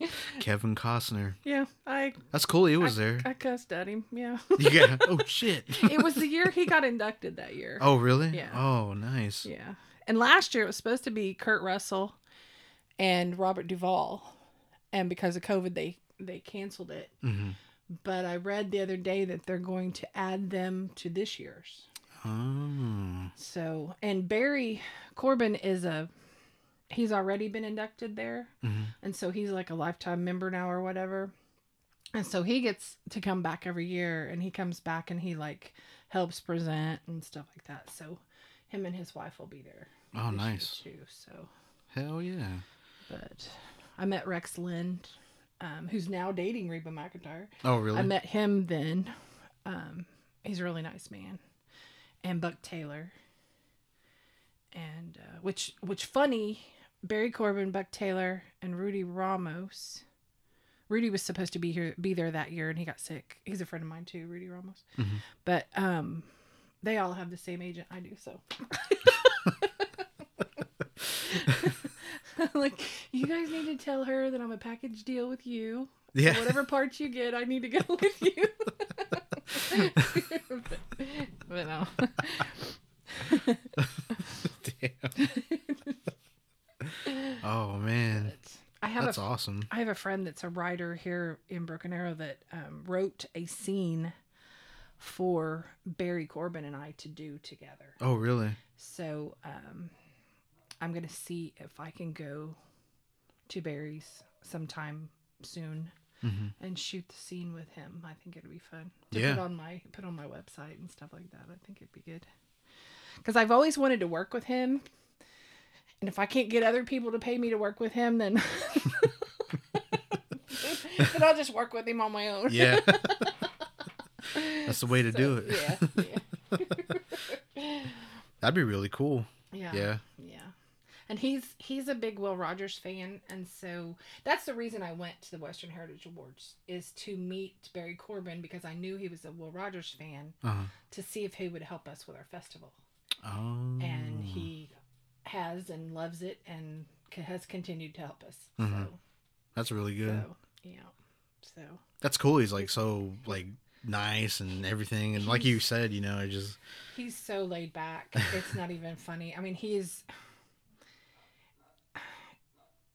(laughs) Kevin Costner. Yeah, I That's cool. He was there. I cussed at him. Yeah, (laughs) Yeah. (laughs) Oh shit. it was the year he got inducted. That year. Oh really? Yeah. Oh nice. Yeah, and last year it was supposed to be Kurt Russell and Robert Duvall, and because of COVID, they they canceled it. hmm But I read the other day that they're going to add them to this year's. Oh. So, and Barry Corbin is a he's already been inducted there. Mhm. And so he's like a lifetime member now or whatever. And so he gets to come back every year and he comes back and he like helps present and stuff like that. So him and his wife will be there. Oh nice. Too. So, Hell yeah. but I met Rex Linn, um, who's now dating Reba McEntire. Oh really? I met him then. Um, he's a really nice man, and Buck Taylor. And uh, which which funny, Barry Corbin, Buck Taylor, and Rudy Ramos. Rudy was supposed to be here, be there that year, and he got sick. He's a friend of mine too, Rudy Ramos. Mhm. But um, they all have the same agent I do, so. (laughs) (laughs) like you guys need to tell her that I'm a package deal with you. Yeah. So whatever parts you get, I need to go (laughs) with you. but, but no. Damn. Oh man. I have That's a awesome. I have a friend that's a writer here in Broken Arrow that um, wrote a scene for Barry Corbin and I to do together. Oh really? So um, I'm gonna see if I can go to Barry's sometime soon and shoot the scene with him. I think it'd be fun to Yeah. put on my put on my website and stuff like that. I think it'd be good because I've always wanted to work with him, and if I can't get other people to pay me to work with him, then (laughs) then I'll just work with him on my own. Yeah. (laughs) That's the way to do it. Yeah, yeah, (laughs) That'd be really cool. yeah. Yeah. Yeah. And he's he's a big Will Rogers fan, and so that's the reason I went to the Western Heritage Awards is to meet Barry Corbin because I knew he was a Will Rogers fan Uh-huh. to see if he would help us with our festival, Oh. and he has and loves it and has continued to help us. Mhm. That's really good. so yeah, so That's cool. He's like so like nice and everything, and like you said, you know, it just he's so laid back. (laughs) It's not even funny. I mean, he's.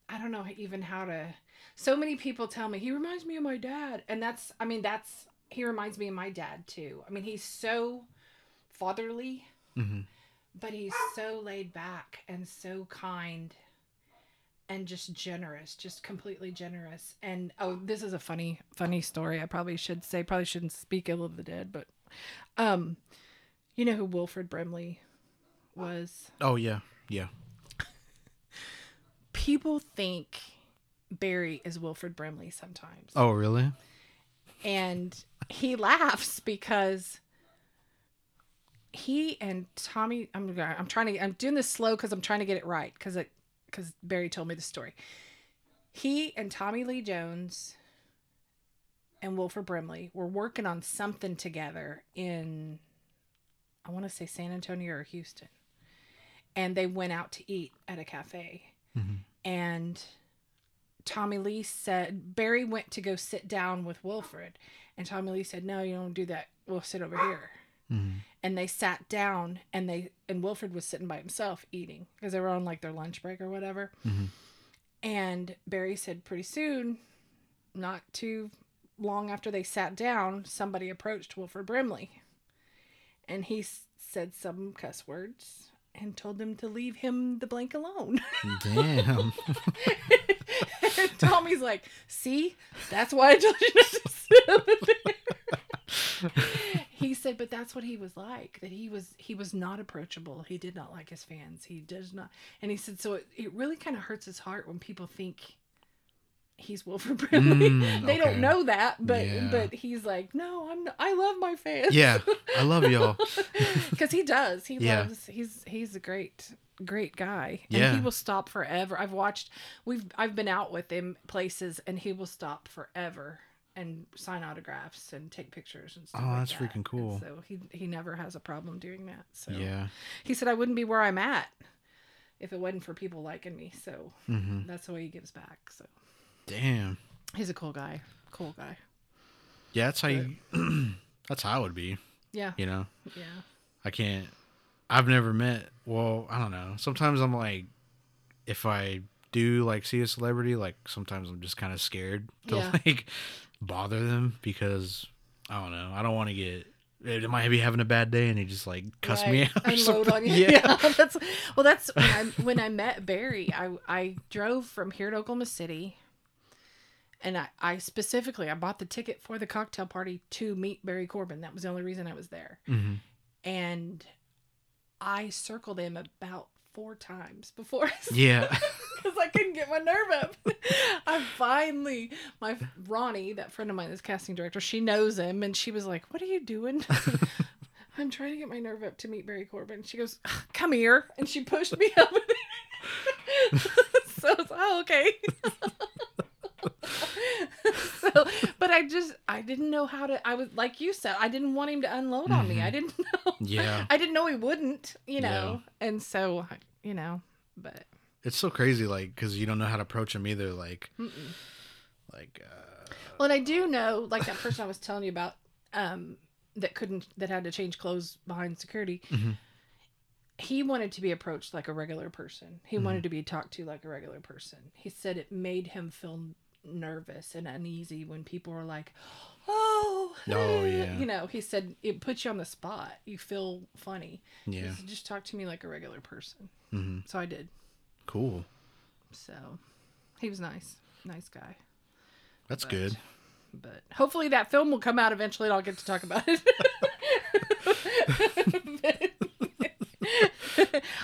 I don't know even how to. So many people tell me he reminds me of my dad, and that's. I mean, that's he reminds me of my dad too. I mean, he's so fatherly, Mhm. But he's so laid back and so kind, and just generous, just completely generous. And oh, this is a funny, funny story. I probably should say, probably shouldn't speak ill of the dead, but, um, you know who Wilford Brimley was? oh yeah, yeah. (laughs) People think Barry is Wilford Brimley sometimes. Oh really? and he laughs because he and Tommy I'm I'm trying to I'm doing this slow cuz I'm trying to get it right cuz it cuz Barry told me the story. He and Tommy Lee Jones and Wilford Brimley were working on something together in I want to say San Antonio or Houston. And they went out to eat at a cafe. Mm-hmm. And Tommy Lee said Barry went to go sit down with Wilford, and Tommy Lee said, "No, you don't do that. We'll sit over here." Mhm. And they sat down, and they and Wilford was sitting by himself eating because they were on like their lunch break or whatever. Mhm. And Barry said, pretty soon, not too long after they sat down, somebody approached Wilford Brimley, and he s- said some cuss words and told them to leave him the blank alone. Damn. And (laughs) Tommy's like, see, that's why I told you not to sit over there. (laughs) he said, but that's what he was like. That he was he was not approachable. He did not like his fans. He does not. And he said, so it, it really kind of hurts his heart when people think he's Wilford Brimley. Mm, (laughs) they okay. don't know that, but Yeah. but he's like, no, I'm. Not, I love my fans. yeah, I (laughs) love y'all. (laughs) because he does. He Yeah. loves. He's he's a great great guy. Yeah. And he will stop forever. I've watched. We've I've been out with him places, and he will stop forever and sign autographs and take pictures and stuff. Oh, like that's that. freaking And cool. so he he never has a problem doing that. So Yeah. he said I wouldn't be where I'm at if it wasn't for people liking me. So hmm that's the way he gives back. So Damn. he's a cool guy. Cool guy. Yeah, that's how you. (clears throat) that's how I would be. Yeah. You know, Yeah. I can't. I've never met. Well, I don't know. Sometimes I'm like, if I do like see a celebrity, like sometimes I'm just kind of scared to Yeah. (laughs) like bother them because I don't know. I don't want to get. It might be having a bad day and he just like cuss me out. Unload on you. (laughs) Yeah. Yeah. (laughs) that's well. That's when I when I met Barry. I I drove from here to Oklahoma City, and I I specifically I bought the ticket for the cocktail party to meet Barry Corbin. That was the only reason I was there, Mhm. and I circled him about four times before Yeah. Because I couldn't get my nerve up. (laughs) I finally, my Ronnie, that friend of mine, this casting director, she knows him, and she was like, "What are you doing?" (laughs) I'm trying to get my nerve up to meet Barry Corbin. She goes, "Come here," and she pushed me (laughs) up. so I was, oh, okay. so, but I just, I didn't know how to. I was like you said, I didn't want him to unload on me. I mm-hmm. didn't know. Yeah. I didn't know he wouldn't, you know. And so, you know, but It's so crazy, like, because you don't know how to approach them either. Like, like, uh, Well, and I do know, like that person I was telling you about, um, that couldn't, that had to change clothes behind security. Mhm. He wanted to be approached like a regular person. He wanted to be talked to like a regular person. He said it made him feel nervous and uneasy when people were like, "Oh, Oh, yeah. You know, he said it puts you on the spot. You feel funny. He yeah. said, just talk to me like a regular person. hmm So I did. Cool. So he was nice, nice guy. That's But- good. but hopefully that film will come out eventually and I'll get to talk about it. (laughs)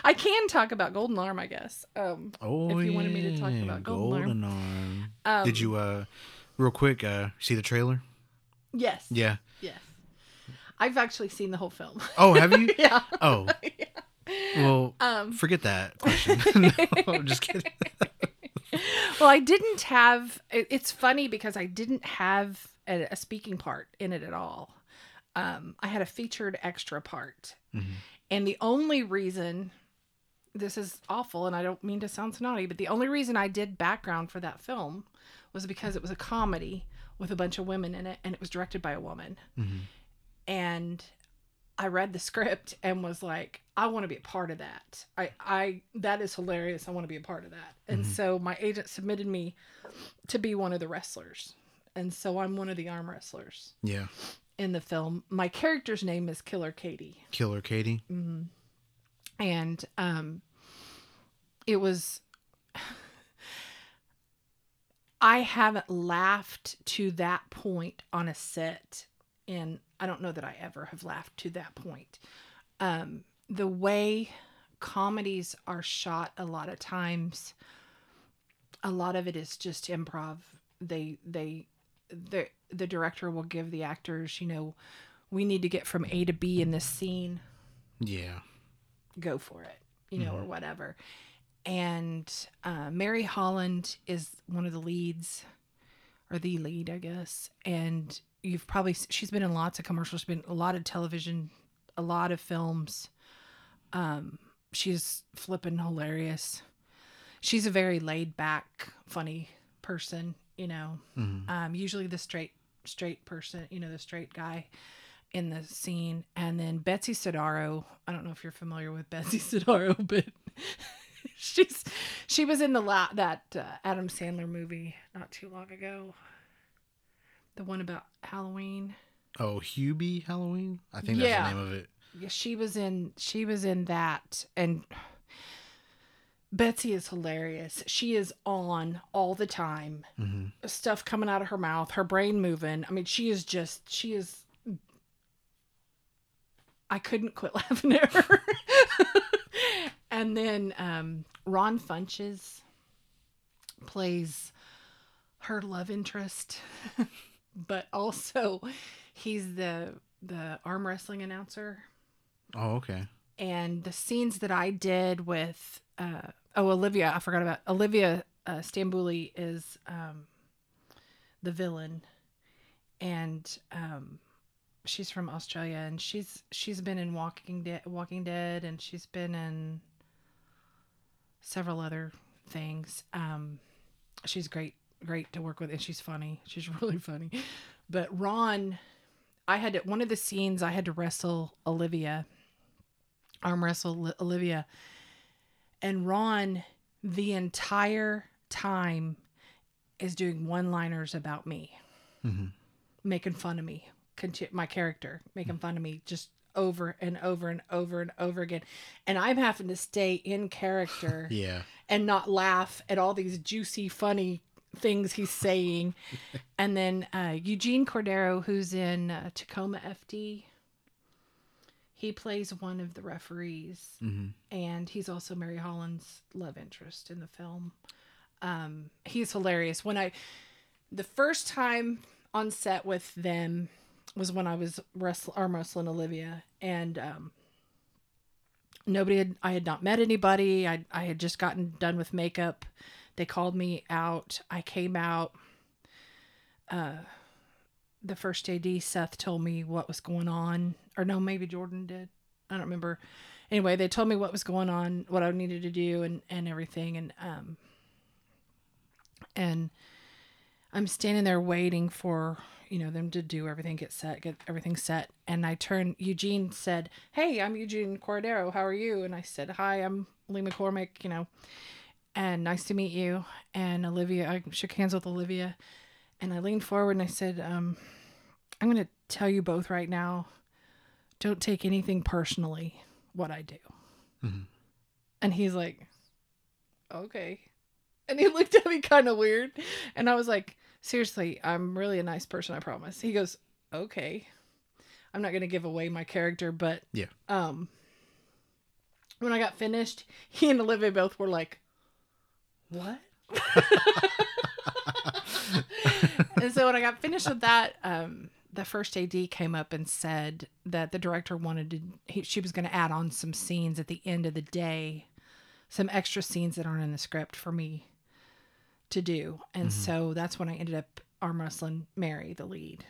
I can talk about Golden Arm, I guess. Um, Oh, If you wanted me to talk yeah, about Golden Arm. Arm. um, Did you, uh, real quick, uh, see the trailer? Yes. Yeah. Yes. I've actually seen the whole film. Oh, have you? (laughs) yeah. Oh, (laughs) well, Um, forget that question. (laughs) no, I'm just kidding. (laughs) well, I didn't have. It, it's funny because I didn't have a, a speaking part in it at all. Um, I had a featured extra part, Mhm. and the only reason this is awful, and I don't mean to sound snotty, but the only reason I did background for that film was because it was a comedy with a bunch of women in it, and it was directed by a woman. Mhm. And I read the script and was like, I want to be a part of that. I, I, that is hilarious. I want to be a part of that. And so my agent submitted me to be one of the wrestlers. And so I'm one of the arm wrestlers Yeah. in the film. My character's name is Killer Katie. Killer Katie. And, um, it was, (sighs) I haven't laughed to that point on a set and I don't know that I ever have laughed to that point. Um, the way comedies are shot a lot of times, a lot of it is just improv. They they the the director will give the actors, you know, we need to get from A to B in this scene. Yeah. Go for it, you know, or whatever. And uh, Mary Holland is one of the leads, or the lead, I guess. And you've probably she's been in lots of commercials, been a lot of television, a lot of films. Um, she's flipping hilarious. She's a very laid back, funny person, you know. Mhm. Um, usually the straight straight person, you know, the straight guy in the scene. And then Betsy Sodaro, I don't know if you're familiar with Betsy (laughs) Sodaro, but (laughs) she's she was in the la- that uh, Adam Sandler movie not too long ago. The one about Halloween. Oh, Hubie Halloween? I think Yeah. that's the name of it. Yeah, she was in she was in that and Betsy is hilarious. She is on all the time. hmm Stuff coming out of her mouth, her brain moving. I mean, she is just she is I couldn't quit (laughs) laughing at her. (laughs) and then um Ron Funches plays her love interest, (laughs) but also (laughs) he's the the arm wrestling announcer Oh, okay. and the scenes that I did with uh, oh Olivia, I forgot about Olivia uh, Stambouliah is um, the villain, and um, she's from Australia, and she's she's been in Walking Dead, Walking Dead, and she's been in several other things. Um, she's great, great to work with, and she's funny. She's (laughs) really funny. But Ron, I had to, one of the scenes I had to wrestle Olivia arm wrestle Li- Olivia. And Ron, the entire time, is doing one liners about me, hmm making fun of me, my character, making fun of me just over and over and over and over again. And I'm having to stay in character (laughs) Yeah. and not laugh at all these juicy, funny things he's saying. and then uh, Eugene Cordero, who's in uh, Tacoma FD, he plays one of the referees, hmm and he's also Mary Holland's love interest in the film. Um, he's hilarious. When I, the first time on set with them was when I was wrestle, arm wrestling Olivia, and um, nobody had I had not met anybody. I I had just gotten done with makeup. They called me out. I came out. Uh, the first AD Seth told me what was going on, or no, maybe Jordan did. I don't remember. Anyway, they told me what was going on, what I needed to do, and and everything, and um. And I'm standing there waiting for you know them to do everything, get set, get everything set, and I turn. Eugene said, "Hey, I'm Eugene Cordero. How are you?" And I said, "Hi, I'm Lee McCormick. You know, and nice to meet you." And Olivia, I shook hands with Olivia, and I leaned forward and I said, um, "I'm going to tell you both right now. Don't take anything personally. What I do." Mhm. And he's like, "Okay." And he (laughs) looked at me kind of weird, and I was like, seriously, I'm really a nice person, I promise. He goes, okay. I'm not going to give away my character, but Yeah. um, when I got finished, he and Olivia both were like, what? (laughs) and so when I got finished with that, um, the first AD came up and said that the director wanted to, he, she was going to add on some scenes at the end of the day, some extra scenes that aren't in the script for me to do. And so that's when I ended up arm wrestling Mary, the lead.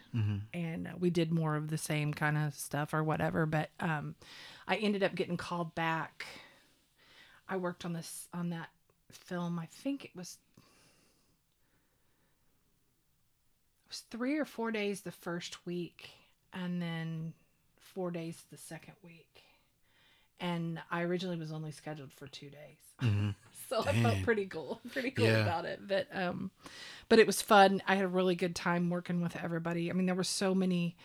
And uh, we did more of the same kind of stuff or whatever. But um, I ended up getting called back. I worked on this, on that film. I think it was it was three or four days the first week and then four days the second week. And i originally was only scheduled for two days. (laughs) So i felt pretty cool pretty cool Yeah. about it. But um but it was fun. I had a really good time working with everybody. I mean there were so many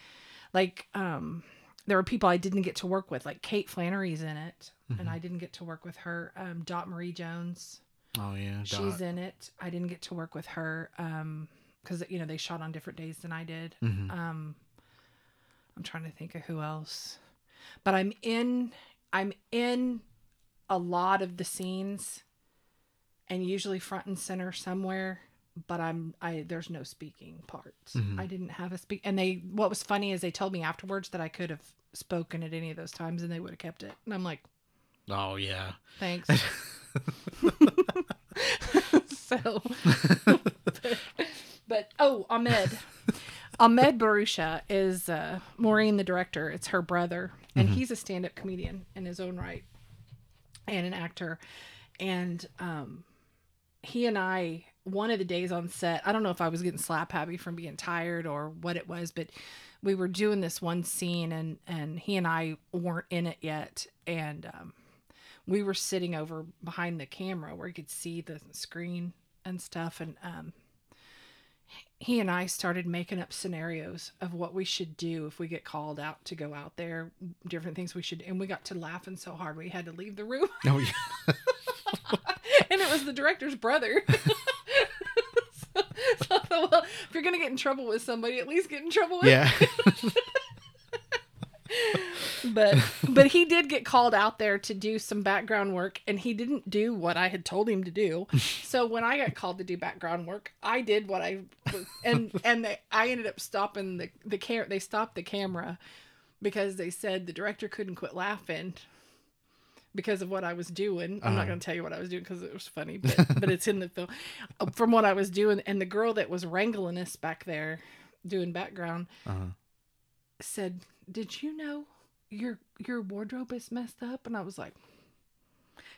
like um there were people i didn't get to work with like kate flannery's in it and i didn't get to work with her. Um dot marie jones Oh yeah. She's in it. I didn't get to work with her um because you know they shot on different days than I did. Mhm. Um, I'm trying to think of who else, but I'm in. I'm in a lot of the scenes, and usually front and center somewhere. But I'm I there's no speaking parts. Mhm. I didn't have a speak. And they what was funny is they told me afterwards that I could have spoken at any of those times and they would have kept it. And I'm like, Oh yeah. thanks. (laughs) (laughs) so, but, but oh, Ahmed, Ahmed Bharoocha is uh, Maureen, the director. It's her brother, and he's a stand-up comedian in his own right, and an actor. And um, he and I, one of the days on set, I don't know if I was getting slap happy from being tired or what it was, but we were doing this one scene, and and he and I weren't in it yet, and um, we were sitting over behind the camera where you could see the screen and stuff and um he and I started making up scenarios of what we should do if we get called out to go out there, different things we should and we got to laughing so hard we had to leave the room. Oh yeah. (laughs) and it was the director's brother. (laughs) so, so well, if you're gonna get in trouble with somebody, at least get in trouble with Yeah. (laughs) but (laughs) but he did get called out there to do some background work and he didn't do what I had told him to do. (laughs) So when I got called to do background work, I did what I and and they, I ended up stopping the the cam they stopped the camera because they said the director couldn't quit laughing because of what I was doing. I'm not Uh-huh. going to tell you what I was doing because it was funny, but, but it's in the film. (laughs) From what I was doing, and the girl that was wrangling us back there doing background Uh-huh. said, "Did you know your your wardrobe is messed up?" And I was like,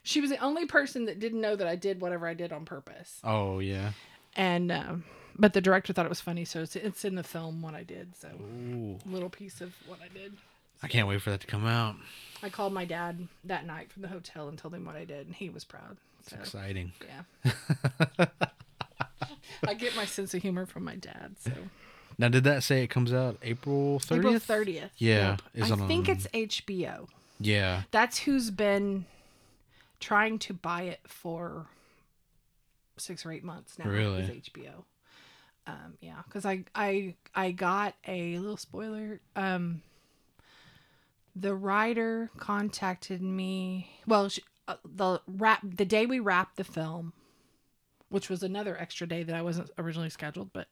she was the only person that didn't know that I did whatever I did on purpose. Oh yeah. And um, but the director thought it was funny, so it's, it's in the film what I did. So Ooh. little piece of what I did. I can't wait for that to come out. I called my dad that night from the hotel and told him what I did, and he was proud. So Exciting. yeah, (laughs) I get my sense of humor from my dad. So (laughs) Now, did that say it comes out April 30th? April thirtieth? thirtieth. Yeah, is I think it's HBO. Yeah. that's who's been trying to buy it for six or eight months now. Really? is HBO. Um, yeah, because I I I got a little spoiler. Um, the writer contacted me. Well, she, uh, the wrap the day we wrapped the film, which was another extra day that I wasn't originally scheduled, but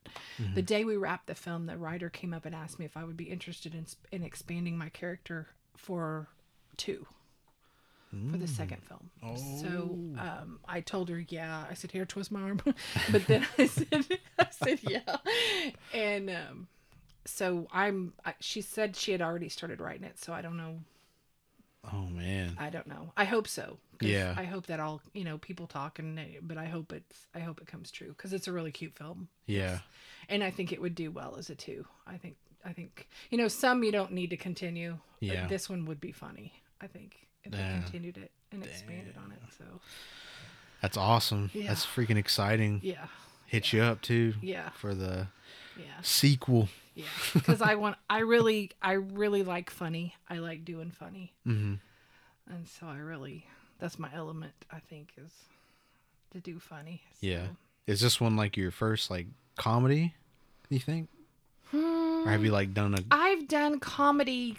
the day we wrapped the film, the writer came up and asked me if I would be interested in in expanding my character for two for the second film. So um, I told her, yeah. I said, here, twist my arm. (laughs) but then I said, (laughs) I said, yeah. And um, so I'm. I, she said she had already started writing it, so I don't know. Oh man. I don't know. I hope so. Yeah. I hope that all you know people talk and eh, but I hope it's I hope it comes true because it's a really cute film Yeah. and I think it would do well as a two. I think I think you know some you don't need to continue. but Yeah. This one would be funny. I think if they Yeah. continued it and expanded on it. So That's awesome. Yeah. That's freaking exciting. yeah, Hit you up too yeah, for the yeah, sequel. Yeah. Because I want I really I really like funny. I like doing funny, hmm and so I really that's my element. I think is to do funny. So, Yeah. Is this one like your first like comedy? You think? Or have you like done a? I've done comedy,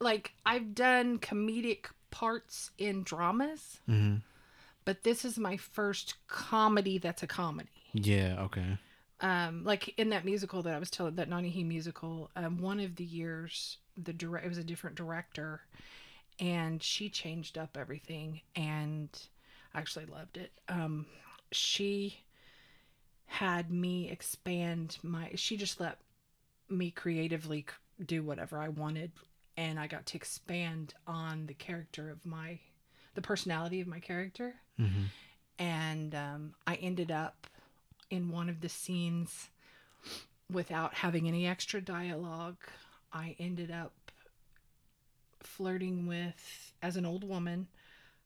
like I've done comedic parts in dramas, Mhm. but this is my first comedy that's a comedy. Yeah. Okay. Um, like in that musical that I was telling, that Nani He musical, um, one of the years, the direct, it was a different director, and she changed up everything, and I actually loved it. Um, she had me expand my, she just let me creatively do whatever I wanted, and I got to expand on the character of my, the personality of my character Mm-hmm. and um, I ended up in one of the scenes without having any extra dialogue. I ended up flirting with, as an old woman,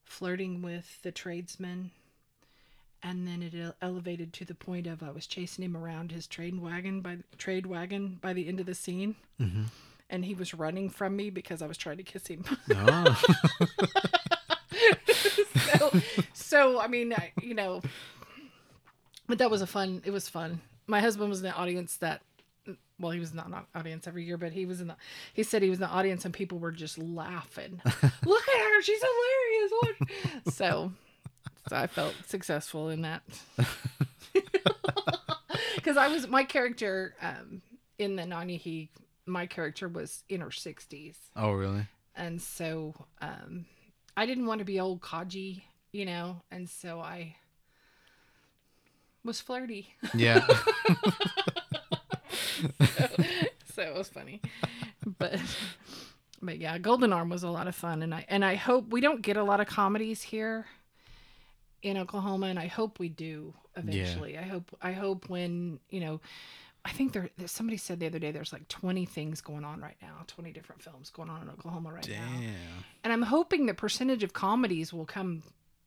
flirting with the tradesman. And then it elevated to the point of I was chasing him around his trade wagon by trade wagon by the end of the scene, Mm-hmm. and he was running from me because I was trying to kiss him. Oh. (laughs) (laughs) so, so I mean, I, you know, but that was a fun. It was fun. My husband was in the audience that. Well, he was not in the audience every year, but he was in the. He said he was in the audience, and people were just laughing. (laughs) Look at her; she's hilarious. So, so I felt successful in that. (laughs) (laughs) Because I was my character um, in the Nani He, my character was in her sixties oh really? and so um i didn't want to be old Kaji, you know and so i was flirty Yeah. (laughs) (laughs) so it was funny but but yeah golden arm was a lot of fun and i and i hope we don't get a lot of comedies here in oklahoma and i hope we do eventually i hope i hope when you know I think there. Somebody said the other day there's like 20 things going on right now, 20 different films going on in Oklahoma right now. Damn. and I'm hoping the percentage of comedies will come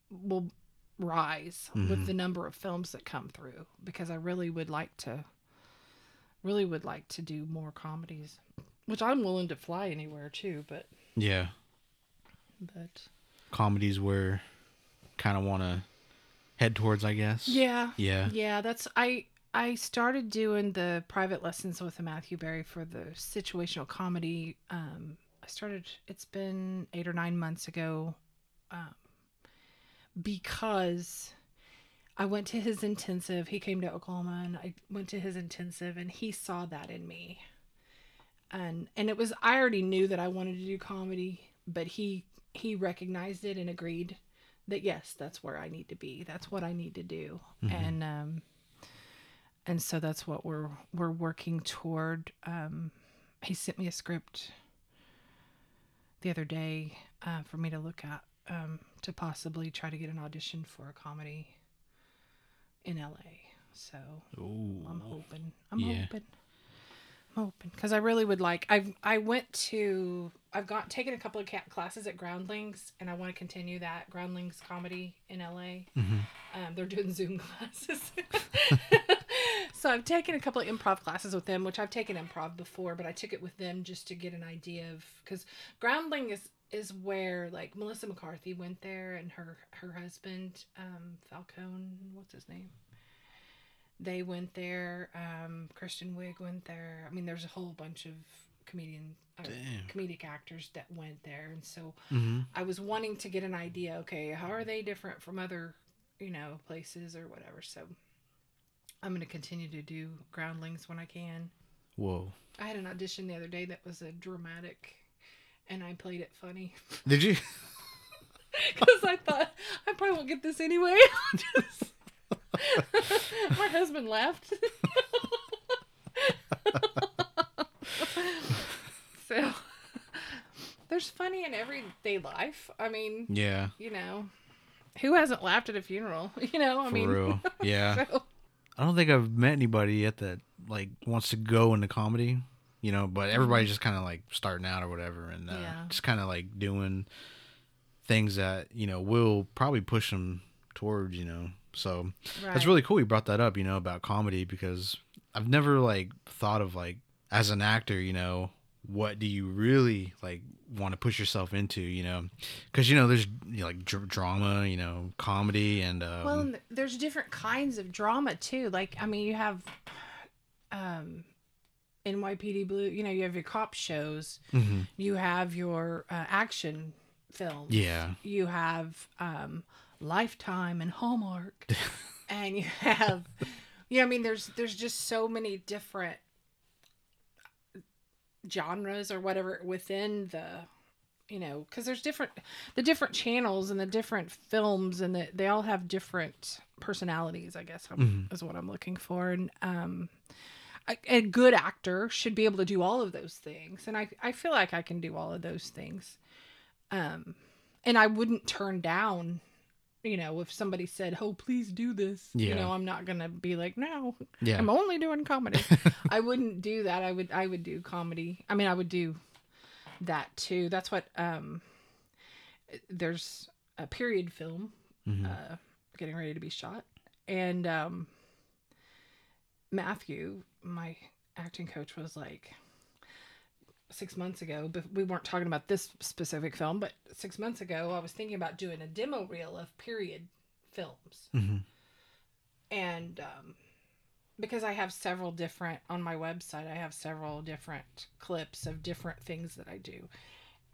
will rise with the number of films that come through because I really would like to really would like to do more comedies which I'm willing to fly anywhere too but Yeah. but Comedies where kind of want to head towards, I guess. yeah Yeah. yeah that's I I started doing the private lessons with Matthew Berry for the situational comedy um I started it's been 8 or 9 months ago um because I went to his intensive. He came to Oklahoma and I went to his intensive and he saw that in me. And and it was I already knew that I wanted to do comedy, but he he recognized it and agreed that yes, that's where I need to be. That's what I need to do. And um and so that's what we're we're working toward. Um he sent me a script the other day uh, for me to look at um, to possibly try to get an audition for a comedy in LA. So Ooh. I'm hoping. I'm Yeah. hoping. I'm hoping because I really would like. I I went to. I've got taken a couple of classes at Groundlings, and I want to continue that Groundlings comedy in LA. Mhm. Um, they're doing Zoom (laughs) classes. so I've taken a couple of improv classes with them, which I've taken improv before, but I took it with them just to get an idea of because Groundling is is where like Melissa McCarthy went there and her her husband um, Falcone, what's his name? They went there. Um, Kristen Wiig went there. I mean, there's a whole bunch of comedian uh, comedic actors that went there, and so Mm-hmm. I was wanting to get an idea. Okay, how are they different from other, you know, places or whatever? So I'm going to continue to do groundlings when I can. Whoa. I had an audition the other day that was a dramatic, and I played it funny (laughs) Did you? because I thought I probably won't get this anyway. (laughs) Just- (laughs) My husband laughed. so there's funny in everyday life. I mean, Yeah. you know, who hasn't laughed at a funeral? You know, I For mean, real. Yeah. so, I don't think I've met anybody yet that like wants to go into comedy, you know, but everybody's just kind of like starting out or whatever and uh, Mm-hmm. Yeah. just kind of like doing things that, you know, will probably push them towards, you know. So right. that's really cool you brought that up, you know, about comedy because I've never like thought of like as an actor, you know, what do you really like want to push yourself into, you know? Cuz you know there's you know, like dr- drama, you know, comedy and um Well, and there's different kinds of drama too. Like, I mean, you have um, NYPD Blue. You know, you have your cop shows. hmm You have your uh, action films. Yeah. You have um, Lifetime and Hallmark, (laughs) and you have, yeah. I mean, there's there's just so many different genres or whatever within the you know because there's different the different channels and the different films and the, they all have different personalities i guess I'm, Mhm. is what i'm looking for and um a, a good actor should be able to do all of those things and i i feel like i can do all of those things um and i wouldn't turn down you know if somebody said oh please do this you know i'm not gonna be like no Yeah. I'm only doing comedy. (laughs) I wouldn't do that. I would I would do comedy. I mean, I would do that too. That's what um there's a period film Mhm. uh getting ready to be shot and um Matthew, my acting coach was like 6 months ago, but we weren't talking about this specific film, but 6 months ago I was thinking about doing a demo reel of period films Mhm. and um, because I have several different on my website, I have several different clips of different things that I do.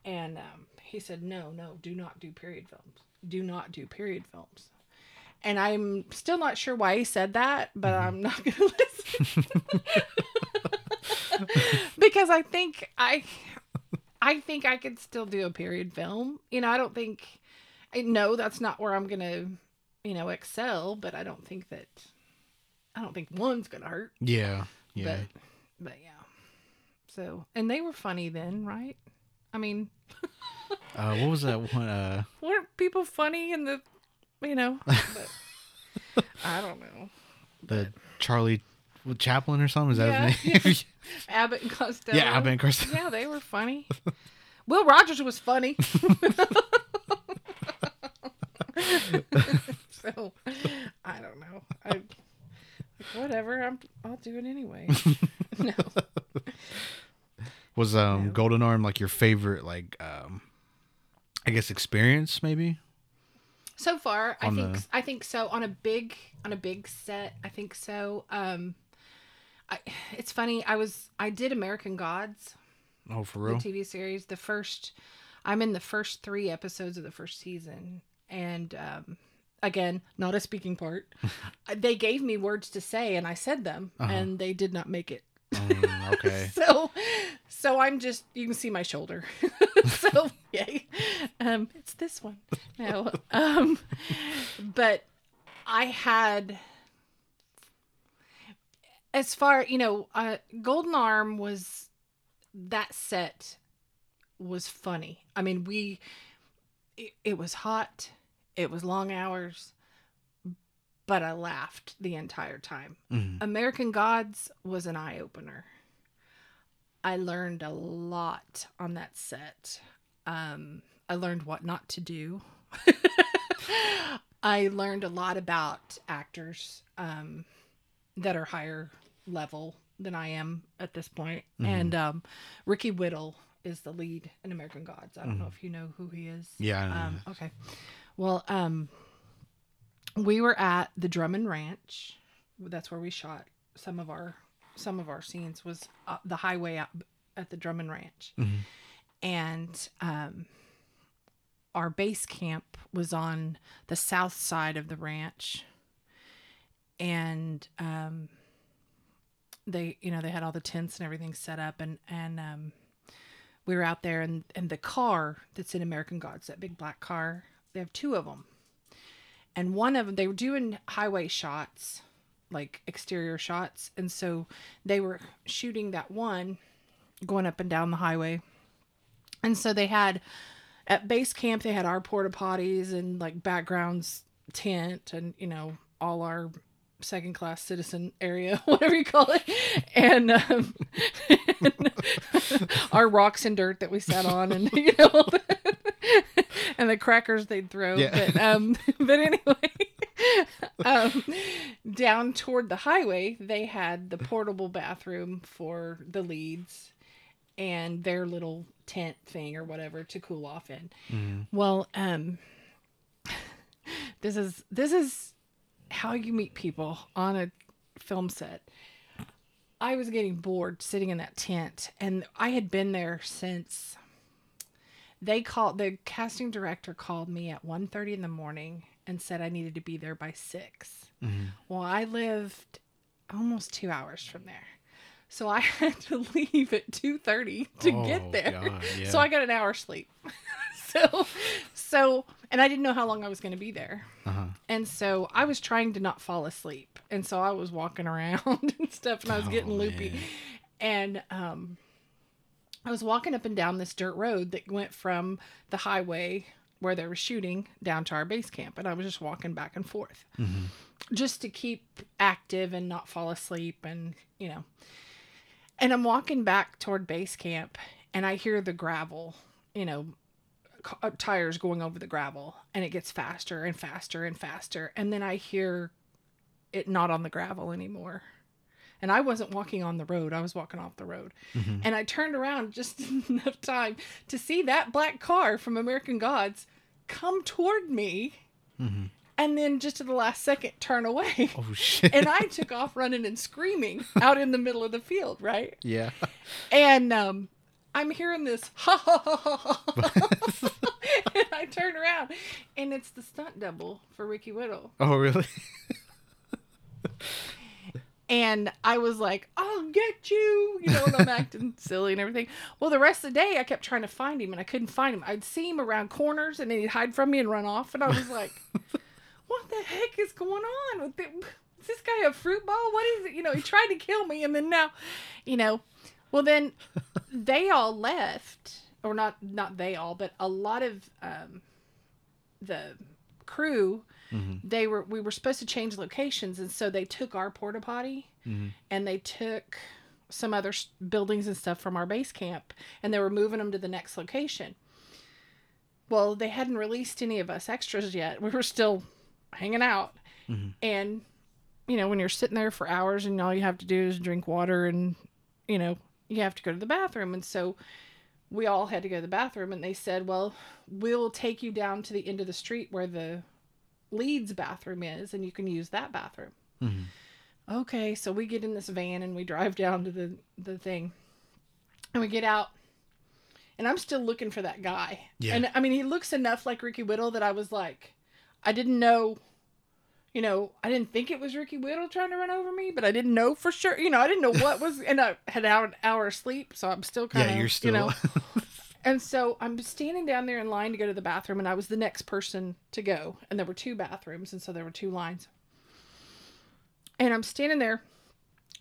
And um, he said, "No, no, do not do period films. Do not do period films." And I'm still not sure why he said that, but I'm not (laughs) going to listen (laughs) because I think I, I think I could still do a period film. You know, I don't think. I know that's not where I'm gonna you know, excel, but I don't think that I don't think one's gonna hurt. Yeah. Yeah. But but yeah. So and they were funny then, right? I mean, (laughs) uh, what was that one? Uh, weren't people funny in the you know (laughs) but I don't know. the Charlie Chaplin or something? Is that Yeah, his name? (laughs) (laughs) Abbott and Costello. yeah, Abbott and Costello. Yeah, they were funny. Will Rogers was funny. so I don't know. I like, whatever. I'm I'll do it anyway. no. Was um No. Golden Arm like your favorite like um I guess experience maybe? So far, I think the- I think so. On a big on a big set, I think so. Um, I, it's funny. I was I did American Gods, Oh, for the real? TV series. The first, I'm in the first three episodes of the first season, and um, again, not a speaking part. (laughs) they gave me words to say, and I said them, Uh-huh. and they did not make it. Mm, okay. (laughs) so, so I'm just you can see my shoulder. (laughs) (laughs) so yay, um, it's this one. No, um, but I had as far you know, uh, Golden Arm was that set was funny. I mean, we it, it was hot, it was long hours, but I laughed the entire time. Mhm. American Gods was an eye opener. I learned a lot on that set. Um, I learned what not to do. (laughs) I learned a lot about actors um, that are higher level than I am at this point. And um, Ricky Whittle is the lead in American Gods. I don't know if you know who he is. Yeah, I know. Um, okay. Well, um, we were at the Drummond Ranch. That's where we shot some of our some of our scenes. Was uh, the highway out at the Drummond Ranch, Mhm. and um, our base camp was on the south side of the ranch, and um, they you know they had all the tents and everything set up, and and um, we were out there, and and the car that's in American Gods, that big black car, they have two of them, and one of them they were doing highway shots like exterior shots. And so they were shooting that one going up and down the highway. And so they had at base camp they had our porta potties and like backgrounds tent and you know all our second class citizen area (laughs) whatever you call it. And, um, (laughs) our rocks and dirt that we sat on and (laughs) you know and the crackers they'd throw. Yeah. but um but anyway (laughs) um down toward the highway they had the portable bathroom for the leads and their little tent thing or whatever to cool off in Mhm. well um (laughs) this is this is how you meet people on a film set I was getting bored sitting in that tent, and I had been there since they called the casting director called me at 1.30 in the morning and said I needed to be there by 6 Well, I lived almost two hours from there. So I (laughs) had to leave at 2:30 to Oh, get there. God, (laughs) yeah. So I got an hour sleep. (laughs) so so and I didn't know how long I was going to be there. Uh-huh. And so I was trying to not fall asleep. And so I was walking around and stuff and I was getting Oh, loopy. man. And um I was walking up and down this dirt road that went from the highway where they were shooting down to our base camp and I was just walking back and forth. Just to keep active and not fall asleep and, you know. And I'm walking back toward base camp and I hear the gravel, you know, uh, tires going over the gravel and it gets faster and faster and faster and then I hear it not on the gravel anymore. And I wasn't walking on the road, I was walking off the road. And I turned around just (laughs) enough time to see that black car from American Gods come toward me and then just at the last second turn away. Oh shit. and I took off running and screaming out in the middle of the field, right? yeah. And um, I'm hearing this ha ha ha ha ha. and I turn around, and it's the stunt double for Ricky Whittle. Oh really? And I was like, I'll get you, you know, and I'm (laughs) acting silly and everything. Well, the rest of the day, I kept trying to find him, and I couldn't find him. I'd see him around corners, and then he'd hide from me and run off. And I was like, (laughs) what the heck is going on? Is this guy a fruit ball? What is it? You know, he tried to kill me, and then now, you know, well then (laughs) they all left, or not not they all, but a lot of um, the crew. Mm-hmm. They were we were supposed to change locations, and so they took our porta potty, mm-hmm. and they took some other s- buildings and stuff from our base camp, and they were moving them to the next location. Well, they hadn't released any of us extras yet. We were still hanging out. Mm-hmm. And, you know, when you're sitting there for hours and all you have to do is drink water and, you know, you have to go to the bathroom. And so we all had to go to the bathroom. And they said, well, we'll take you down to the end of the street where the leads bathroom is and you can use that bathroom. Mm-hmm. Okay, so we get in this van and we drive down to the, the thing. And we get out and I'm still looking for that guy. Yeah. And I mean, he looks enough like Ricky Whittle that I was like, I didn't know, you know, I didn't think it was Ricky Whittle trying to run over me, but I didn't know for sure. You know, I didn't know what was, and I had an hour of sleep, so I'm still kind of, yeah, you're still. you know. (laughs) And so I'm standing down there in line to go to the bathroom, and I was the next person to go. And there were two bathrooms, and so there were two lines. And I'm standing there,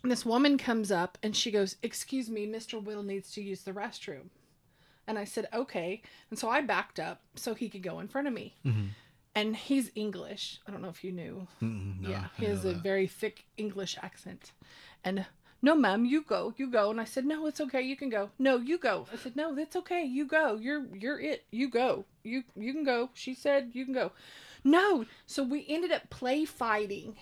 and this woman comes up and she goes, Excuse me, Mr. Whittle needs to use the restroom. And I said, Okay. And so I backed up so he could go in front of me. And he's English. I don't know if you knew. No, yeah, he has a very thick English accent. And no, ma'am, you go, you go. And I said, no, it's okay, you can go. No, you go. I said, no, that's okay, you go. You're you're it. You go. You you can go. She said you can go. No. So we ended up play fighting.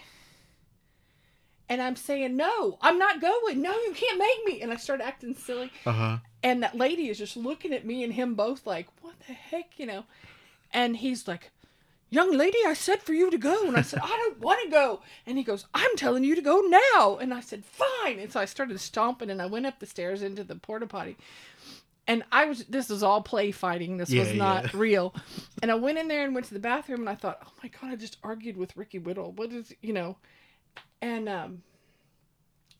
And I'm saying, no, I'm not going. No, you can't make me. And I started acting silly. Uh-huh. And that lady is just looking at me and him both like, what the heck, you know? And he's like, young lady, I said for you to go. And I said, I don't want to go. And he goes, I'm telling you to go now. And I said, fine. And so I started stomping and I went up the stairs into the porta potty. And I was, this was all play fighting. This was not yeah. real. And I went in there and went to the bathroom and I thought, oh my God, I just argued with Ricky Whittle. What is, you know? And, um,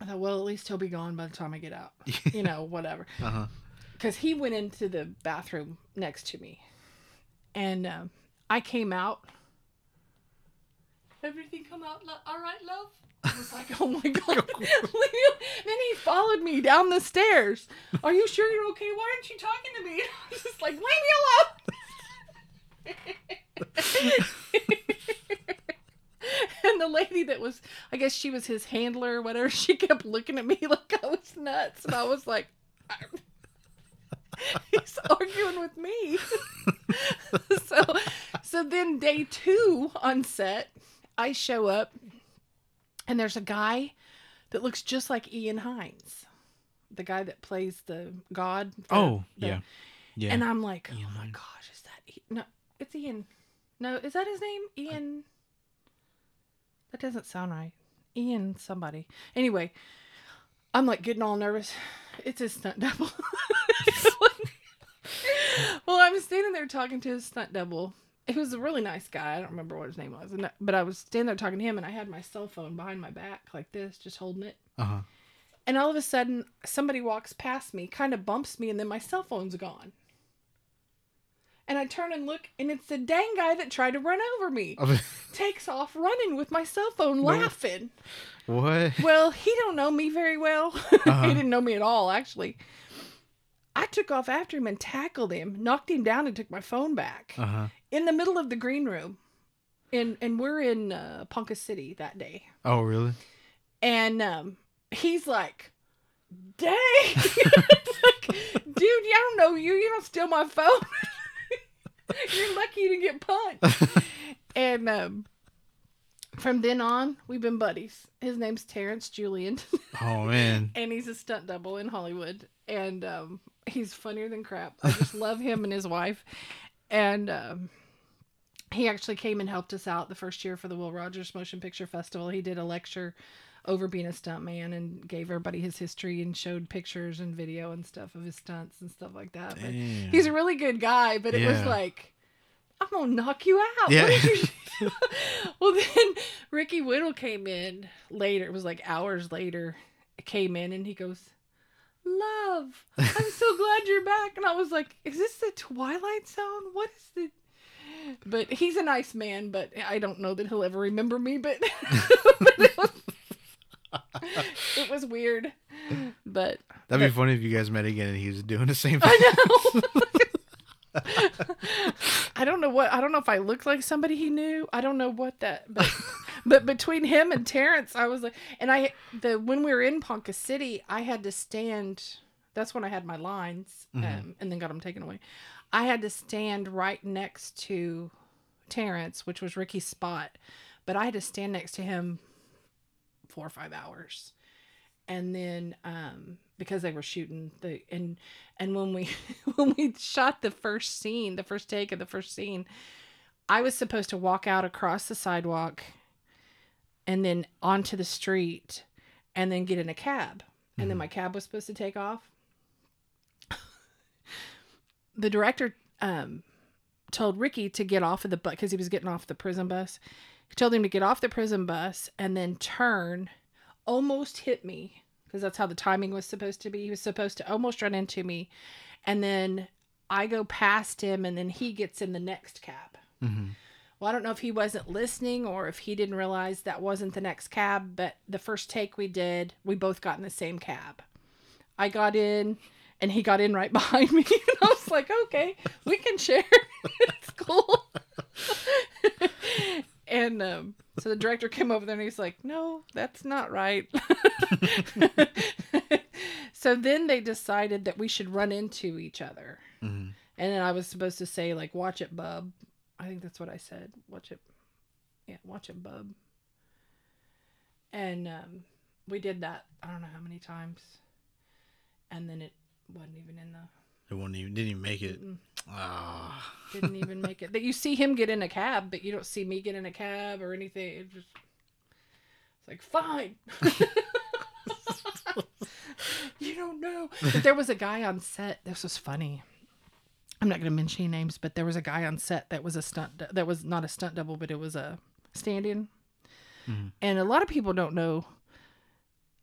I thought, well, at least he'll be gone by the time I get out. (laughs) You know, whatever Uh-huh. because he went into the bathroom next to me and um, i came out. Everything come out lo- all right love? I was like oh my (laughs) god. (laughs) Then he followed me down the stairs. Are you sure you're okay? Why aren't you talking to me? (laughs) I was just like leave me alone. And the lady that was i guess she was his handler or whatever she kept looking at me like i was nuts. And i was like (laughs) he's arguing with me. (laughs) so so then day two on set, I show up and there's a guy that looks just like Ian Hines. The guy that plays the god. the- Oh, the- yeah. Yeah. And I'm like, Ian oh my gosh, is that I- no? It's Ian. No, is that his name? Ian. That doesn't sound right. Ian somebody. Anyway, I'm like getting all nervous. It's his stunt double. (laughs) well, I was standing there talking to his stunt double. He was a really nice guy. I don't remember what his name was, but I was standing there talking to him, and I had my cell phone behind my back like this, just holding it. Uh huh. And all of a sudden, somebody walks past me, kind of bumps me, and then my cell phone's gone. And I turn and look, and it's the dang guy that tried to run over me. (laughs) Takes off running with my cell phone, laughing. What? (laughs) Well, he don't know me very well. (laughs) Uh-huh. he didn't know me at all, actually. I took off after him and tackled him, knocked him down, and took my phone back Uh huh. in the middle of the green room. And and we're in uh, Ponca City that day. Oh, really? And um, he's like, dang. (laughs) Like, dude, I don't know you. You don't steal my phone. You're lucky you didn't get punched. and um, from then on, we've been buddies. His name's Terrence Julian, Oh man. (laughs) and he's a stunt double in Hollywood. And um, he's funnier than crap. I just love him and his wife. And um, he actually came and helped us out the first year for the Will Rogers Motion Picture Festival. He did a lecture over being a stuntman and gave everybody his history and showed pictures and video and stuff of his stunts and stuff like that. But Damn. he's a really good guy, but it was like, I'm gonna knock you out. Yeah. You (laughs) well, then Ricky Whittle came in later. It was like hours later. Came in and he goes, "Love, I'm so (laughs) glad you're back." And I was like, "Is this the Twilight Zone? What is the?" But he's a nice man, but I don't know that he'll ever remember me. But, but it, was, it was weird. But That'd be funny if you guys met again and he was doing the same thing. I know. (laughs) (laughs) I don't know what I don't know if I looked like somebody he knew. I don't know what that but (laughs) but between him and Terrence, I was like and I the when we were in Ponca City, I had to stand that's when I had my lines um, and then got them taken away. I had to stand right next to Terrence, which was Ricky's spot, but I had to stand next to him four or five hours and then um because they were shooting the and and when we (laughs) when we shot the first scene the first take of the first scene i was supposed to walk out across the sidewalk and then onto the street and then get in a cab. And then my cab was supposed to take off. The director um told ricky to get off of the bus because he was getting off the prison bus. He told him to get off the prison bus and then turn almost hit me because that's how the timing was supposed to be. He was supposed to almost run into me, and then I go past him, and then he gets in the next cab. Mhm. Well, I don't know if he wasn't listening or if he didn't realize that wasn't the next cab, but the first take we did, we both got in the same cab. I got in, and he got in right (laughs) behind me. And I was like, okay, we can share. (laughs) it's cool. (laughs) and um, so the director came over there and he's like, no, that's not right. (laughs) (laughs) so then they decided that we should run into each other. Mhm. And then I was supposed to say, like, watch it, bub. I think that's what I said. Watch it. Yeah, watch it, bub. And um, we did that, I don't know how many times. And then it wasn't even in the It wouldn't even didn't even make it. Ah. didn't even make it. That you see him get in a cab, but you don't see me get in a cab or anything. It just it's like fine. (laughs) you don't know. But there was a guy on set. This was funny. I'm not going to mention any names, but there was a guy on set that was a stunt. That was not a stunt double, but it was a stand-in. And a lot of people don't know.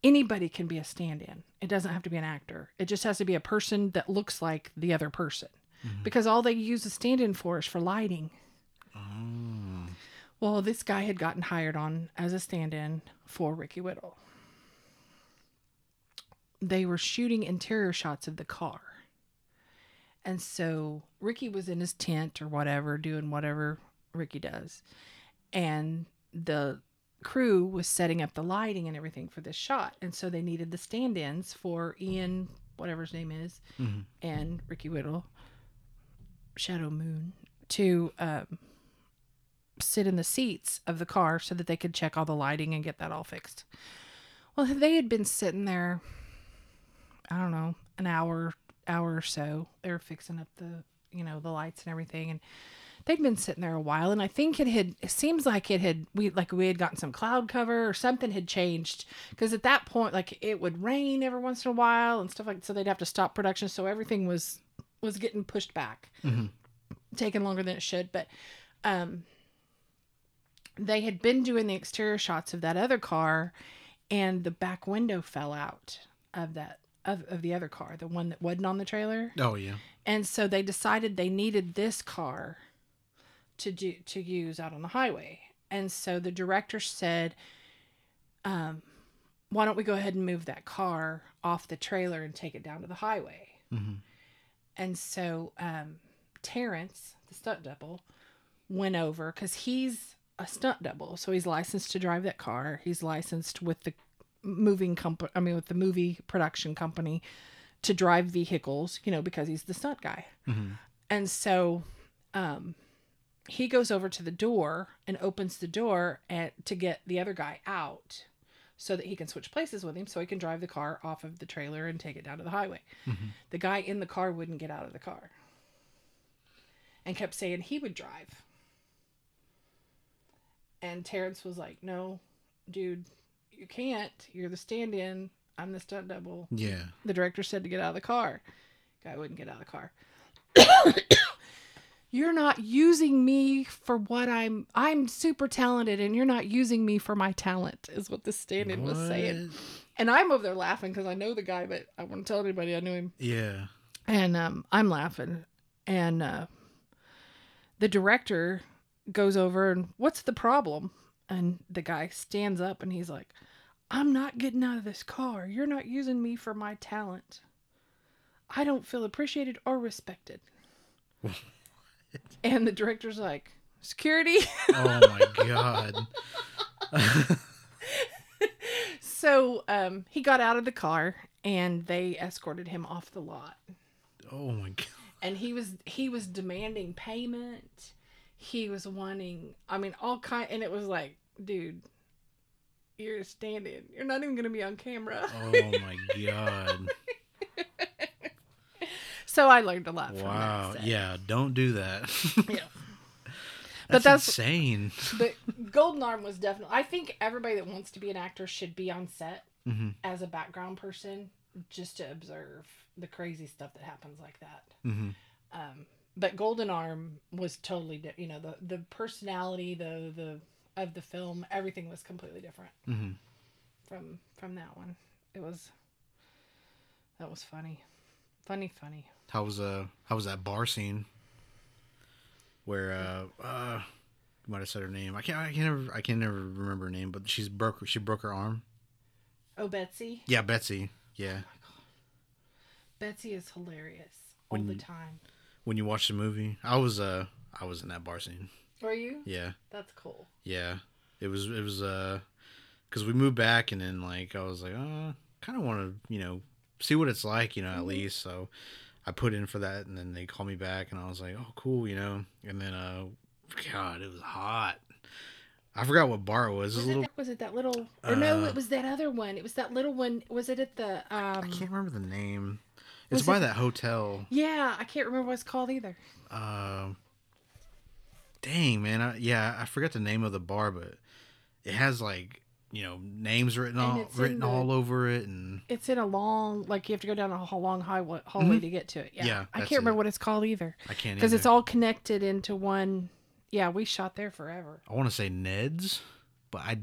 Anybody can be a stand-in. It doesn't have to be an actor. It just has to be a person that looks like the other person because all they use a stand-in for is for lighting. Well, this guy had gotten hired on as a stand-in for Ricky Whittle. They were shooting interior shots of the car. And so Ricky was in his tent or whatever, doing whatever Ricky does. And the crew was setting up the lighting and everything for this shot. And so they needed the stand ins for Ian, whatever his name is, Mhm. and Ricky Whittle, Shadow Moon, to um, sit in the seats of the car so that they could check all the lighting and get that all fixed. Well, they had been sitting there, I don't know, an hour, hour or so. They were fixing up the, you know, the lights and everything. And they'd been sitting there a while, and I think it had. It seems like it had we like we had gotten some cloud cover or something had changed because at that point like it would rain every once in a while and stuff like so they'd have to stop production, so everything was was getting pushed back, taking longer than it should. But um, they had been doing the exterior shots of that other car, and the back window fell out of that of, of the other car, the one that wasn't on the trailer. Oh yeah. And so they decided they needed this car to do to use out on the highway. And so the director said, um, "Why don't we go ahead and move that car off the trailer and take it down to the highway?" And so um, Terrence, the stunt double, went over because he's a stunt double, so he's licensed to drive that car. He's licensed with the moving company. I mean, with the movie production company to drive vehicles, you know, because he's the stunt guy. And so um, he goes over to the door and opens the door and, to get the other guy out so that he can switch places with him so he can drive the car off of the trailer and take it down to the highway. Mm-hmm. The guy in the car wouldn't get out of the car and kept saying he would drive. And Terrence was like, No, dude, you can't. You're the stand in. I'm the stunt double Yeah. the director said to get out of the car. Guy wouldn't get out of the car. (coughs) (coughs) (coughs) you're not using me for what I'm I'm super talented and you're not using me for my talent is what the stand-in was saying. And I'm over there laughing because I know the guy, but I wouldn't tell anybody I knew him. Yeah. And um, I'm laughing. And uh, the director goes over and what's the problem? And the guy stands up and he's like, I'm not getting out of this car. You're not using me for my talent. I don't feel appreciated or respected. (laughs) and the director's like, Security. Oh my god. (laughs) so um, he got out of the car and they escorted him off the lot. Oh my god. and he was he was demanding payment he was wanting i mean all kind and it was like dude you're standing you're not even gonna be on camera Oh my god. (laughs) so i learned a lot from Wow. that. Yeah. Don't do that. (laughs) yeah That's, But that's- insane. but golden arm was definitely i think everybody that wants to be an actor should be on set Mhm. as a background person just to observe the crazy stuff that happens like that Mhm. um, but Golden Arm was totally, di- you know, the the personality, the the of the film, everything was completely different Mhm. from from that one. It was that was funny, funny, funny. How was uh how was that bar scene? Where uh uh you might have said her name. I can't I can never I can never remember her name, but she's broke she broke her arm. Oh, Betsy, Yeah, Betsy. Yeah. Betsy is hilarious all When the time. When you watch the movie, I was uh I was in that bar scene. Were you? Yeah. That's cool. Yeah. It was it was uh cuz we moved back and then like I was like, "Uh, kind of want to, you know, see what it's like, you know, at least." So I put in for that and then they called me back and I was like, "Oh, cool," you know. And then uh god, it was hot. I forgot what bar it was. It was Was it, little that, was it that little? Or no, Uh, it was that other one. It was that little one. Was it at the? Um, I can't remember the name. It's Was by it- that hotel. yeah, I can't remember what it's called either. Um, dang man, I, yeah, I forgot the name of the bar, but it has like you know names written all written the- all over it, and It's in a long, like you have to go down a long highway, hallway to get to it. Yeah, Mm-hmm. Yeah, I can't remember it. what it's called either I can't because it's all connected into one. Yeah, we shot there forever. I want to say Ned's, but I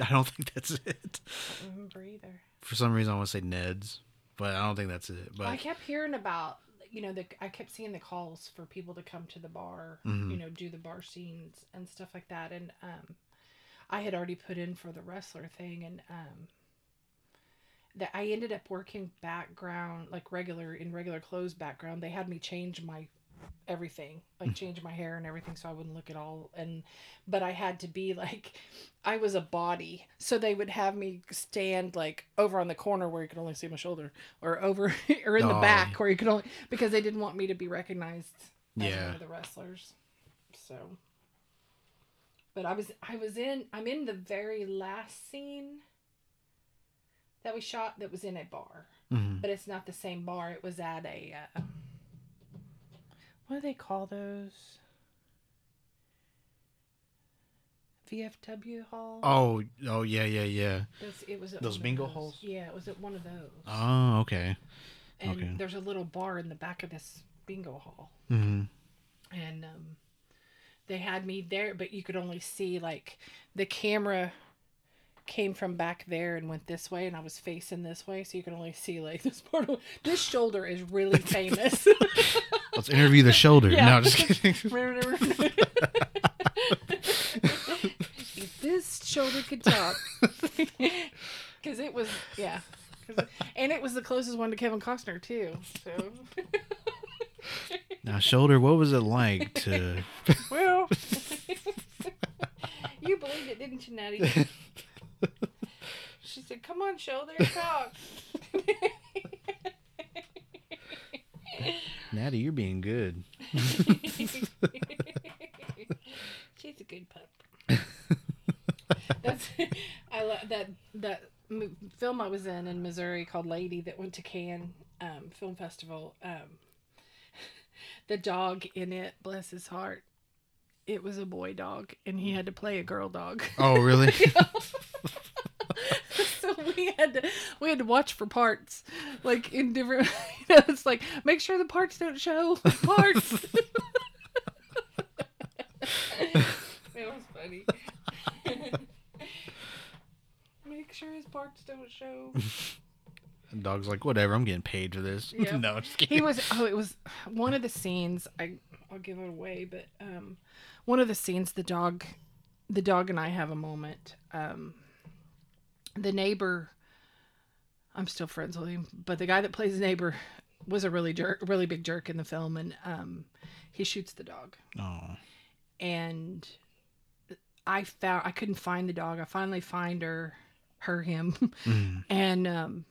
I don't (laughs) think that's it. I don't remember either. For some reason, I want to say Ned's, but I don't think that's it. But I kept hearing about, you know, the I kept seeing the calls for people to come to the bar, Mm-hmm. you know, do the bar scenes and stuff like that, and um, I had already put in for the wrestler thing, and um, that I ended up working background, like regular in regular clothes background. They had me change my everything like change my hair and everything so i wouldn't look at all and but i had to be (laughs) like i was a body so they would have me stand like over on the corner where you could only see my shoulder or over (laughs) or in the Oh. back where you could only because they didn't want me to be recognized as Yeah. one of the wrestlers so but i was i was in i'm in the very last scene that we shot that was in a bar Mhm. but it's not the same bar. It was at a uh, what do they call those? VFW hall. Oh, oh yeah, yeah, yeah. It was, it was Those bingo those. halls? Yeah, it was at one of those. Oh, okay. and okay. there's a little bar in the back of this bingo hall. hmm and um, they had me there, but you could only see like the camera came from back there and went this way, and I was facing this way, so you could only see like (laughs) this part of this shoulder is really (laughs) famous. Let's interview the shoulder. Yeah. No, just kidding. (laughs) if this shoulder could talk, because it was yeah. it- and it was the closest one to Kevin Costner too. So now, shoulder. What was it like to? (laughs) well, (laughs) you believed it, didn't you, Natty? She said, "Come on, shoulder, talk." (laughs) Natty, you're being good. She's a good pup. That's I love that that film I was in in Missouri called Lady that went to Cannes um, Film Festival. Um, the dog in it, bless his heart, it was a boy dog, and he had to play a girl dog. (laughs) Oh, really? (laughs) (laughs) so we had to we had to watch for parts, like in different. You know, it's like make sure the parts don't show parts. it was funny. make sure his parts don't show. And dog's like, whatever. I'm getting paid for this. (laughs) No, just kidding. He was. Oh, it was (laughs) one of the scenes. I I'll give it away, but um, one of the scenes, the dog, the dog and I have a moment. Um, the neighbor. I'm still friends with him, but the guy that plays the neighbor was a really jerk, really big jerk in the film, and um, he shoots the dog. Oh, and I found I couldn't find the dog. I finally find her, her him, Mm. (laughs) and um,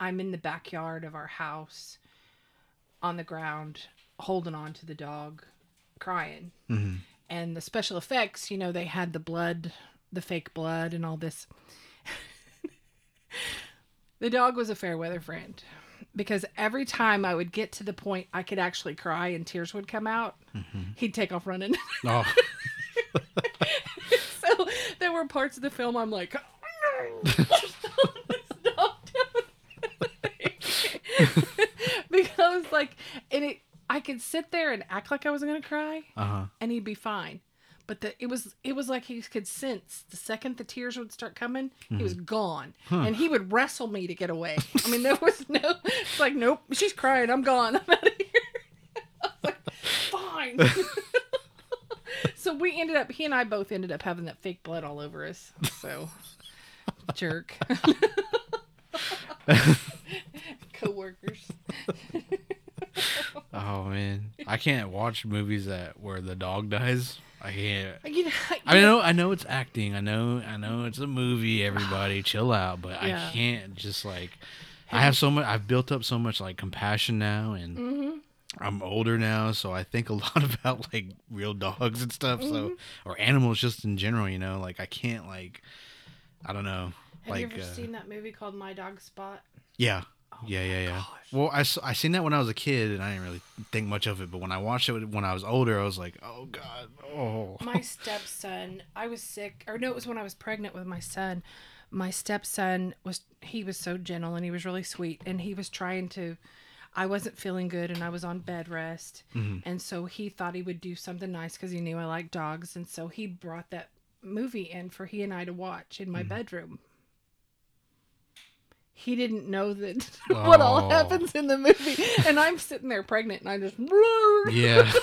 I'm in the backyard of our house, on the ground, holding on to the dog, crying. Mhm. And the special effects, you know, they had the blood, the fake blood, and all this. (laughs) the dog was a fair weather friend because every time I would get to the point I could actually cry and tears would come out, he'd take off running. (laughs) oh, (laughs) so there were parts of the film I'm like, Stop (laughs) because like, and it, I could sit there and act like I wasn't gonna cry, uh huh. and he'd be fine. But the, it was it was like he could sense the second the tears would start coming, he was gone, and he would wrestle me to get away. I mean, there was (laughs) no, it's like nope, she's crying, I'm gone, (laughs) I'm out of here. I was like, fine. so we ended up, he and I both ended up having that fake blood all over us. So, jerk. Co-workers. (laughs) Oh man, I can't watch movies that where the dog dies. I can't. Know, I (laughs) know, I know it's acting. I know, I know it's a movie. Everybody, (sighs) chill out. But Yeah. I can't just like. I have so much. I've built up so much like compassion now, and Mm-hmm. I'm older now, so I think a (laughs) lot about like real dogs and stuff. Mm-hmm. So or animals just in general. You know, like I can't like. I don't know. Have like you ever uh, seen that movie called My Dog Spot? yeah. Oh yeah, yeah, yeah. Well, I, I seen that when I was a kid, and I didn't really think much of it. But when I watched it when I was older, I was like, "Oh God, oh." my stepson i was sick or no it was when i was pregnant with my son my stepson was he was so gentle and he was really sweet and he was trying to i wasn't feeling good and i was on bed rest mm-hmm. and so he thought he would do something nice because he knew i liked dogs and so he brought that movie in for he and i to watch in my mm-hmm. bedroom he didn't know that (laughs) what all Oh. happens in the movie and i'm sitting there pregnant and i just Yeah. (laughs)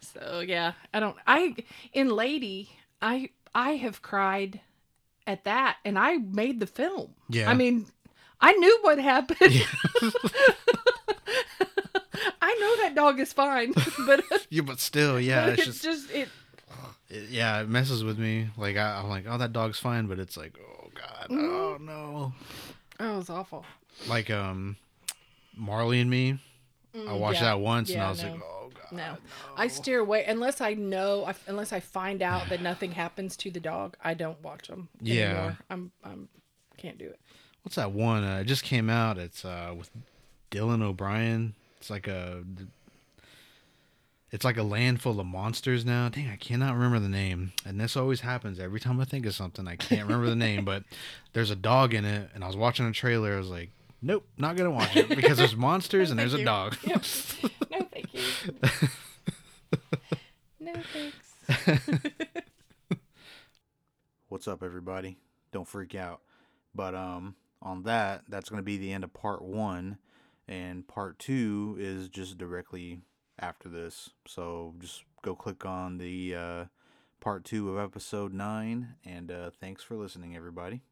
So yeah, I don't. I in Lady, I I have cried at that, and I made the film. Yeah. I mean, I knew what happened. (laughs) I know that dog is fine, but, yeah, but still, yeah, but it's it's just, just it. It, yeah, it messes with me. Like I, I'm like, oh, that dog's fine, but it's like, oh God, oh no. Oh, it was awful. Like um, Marley and Me. I watched Mm, yeah. that once, and I was no. like, oh God. No, I steer away unless I know, unless I find out that nothing happens to the dog. I don't watch them. Yeah. anymore. I'm I'm can't do it. What's that one? Uh, it just came out. It's uh with Dylan O'Brien. It's like a. it's like a land full of monsters now. Dang, I cannot remember the name. And this always happens every time I think of something. I can't remember the name, but there's a dog in it. And I was watching a trailer. I was like, nope, not going to watch it because there's monsters and No, there's a dog. you. no, thank you. (laughs) No thanks. (laughs) What's up, everybody? Don't freak out. But um, on that, that's going to be the end of part one, and part two is just directly after this. So just go click on the uh, part two of episode nine, and uh, thanks for listening, everybody.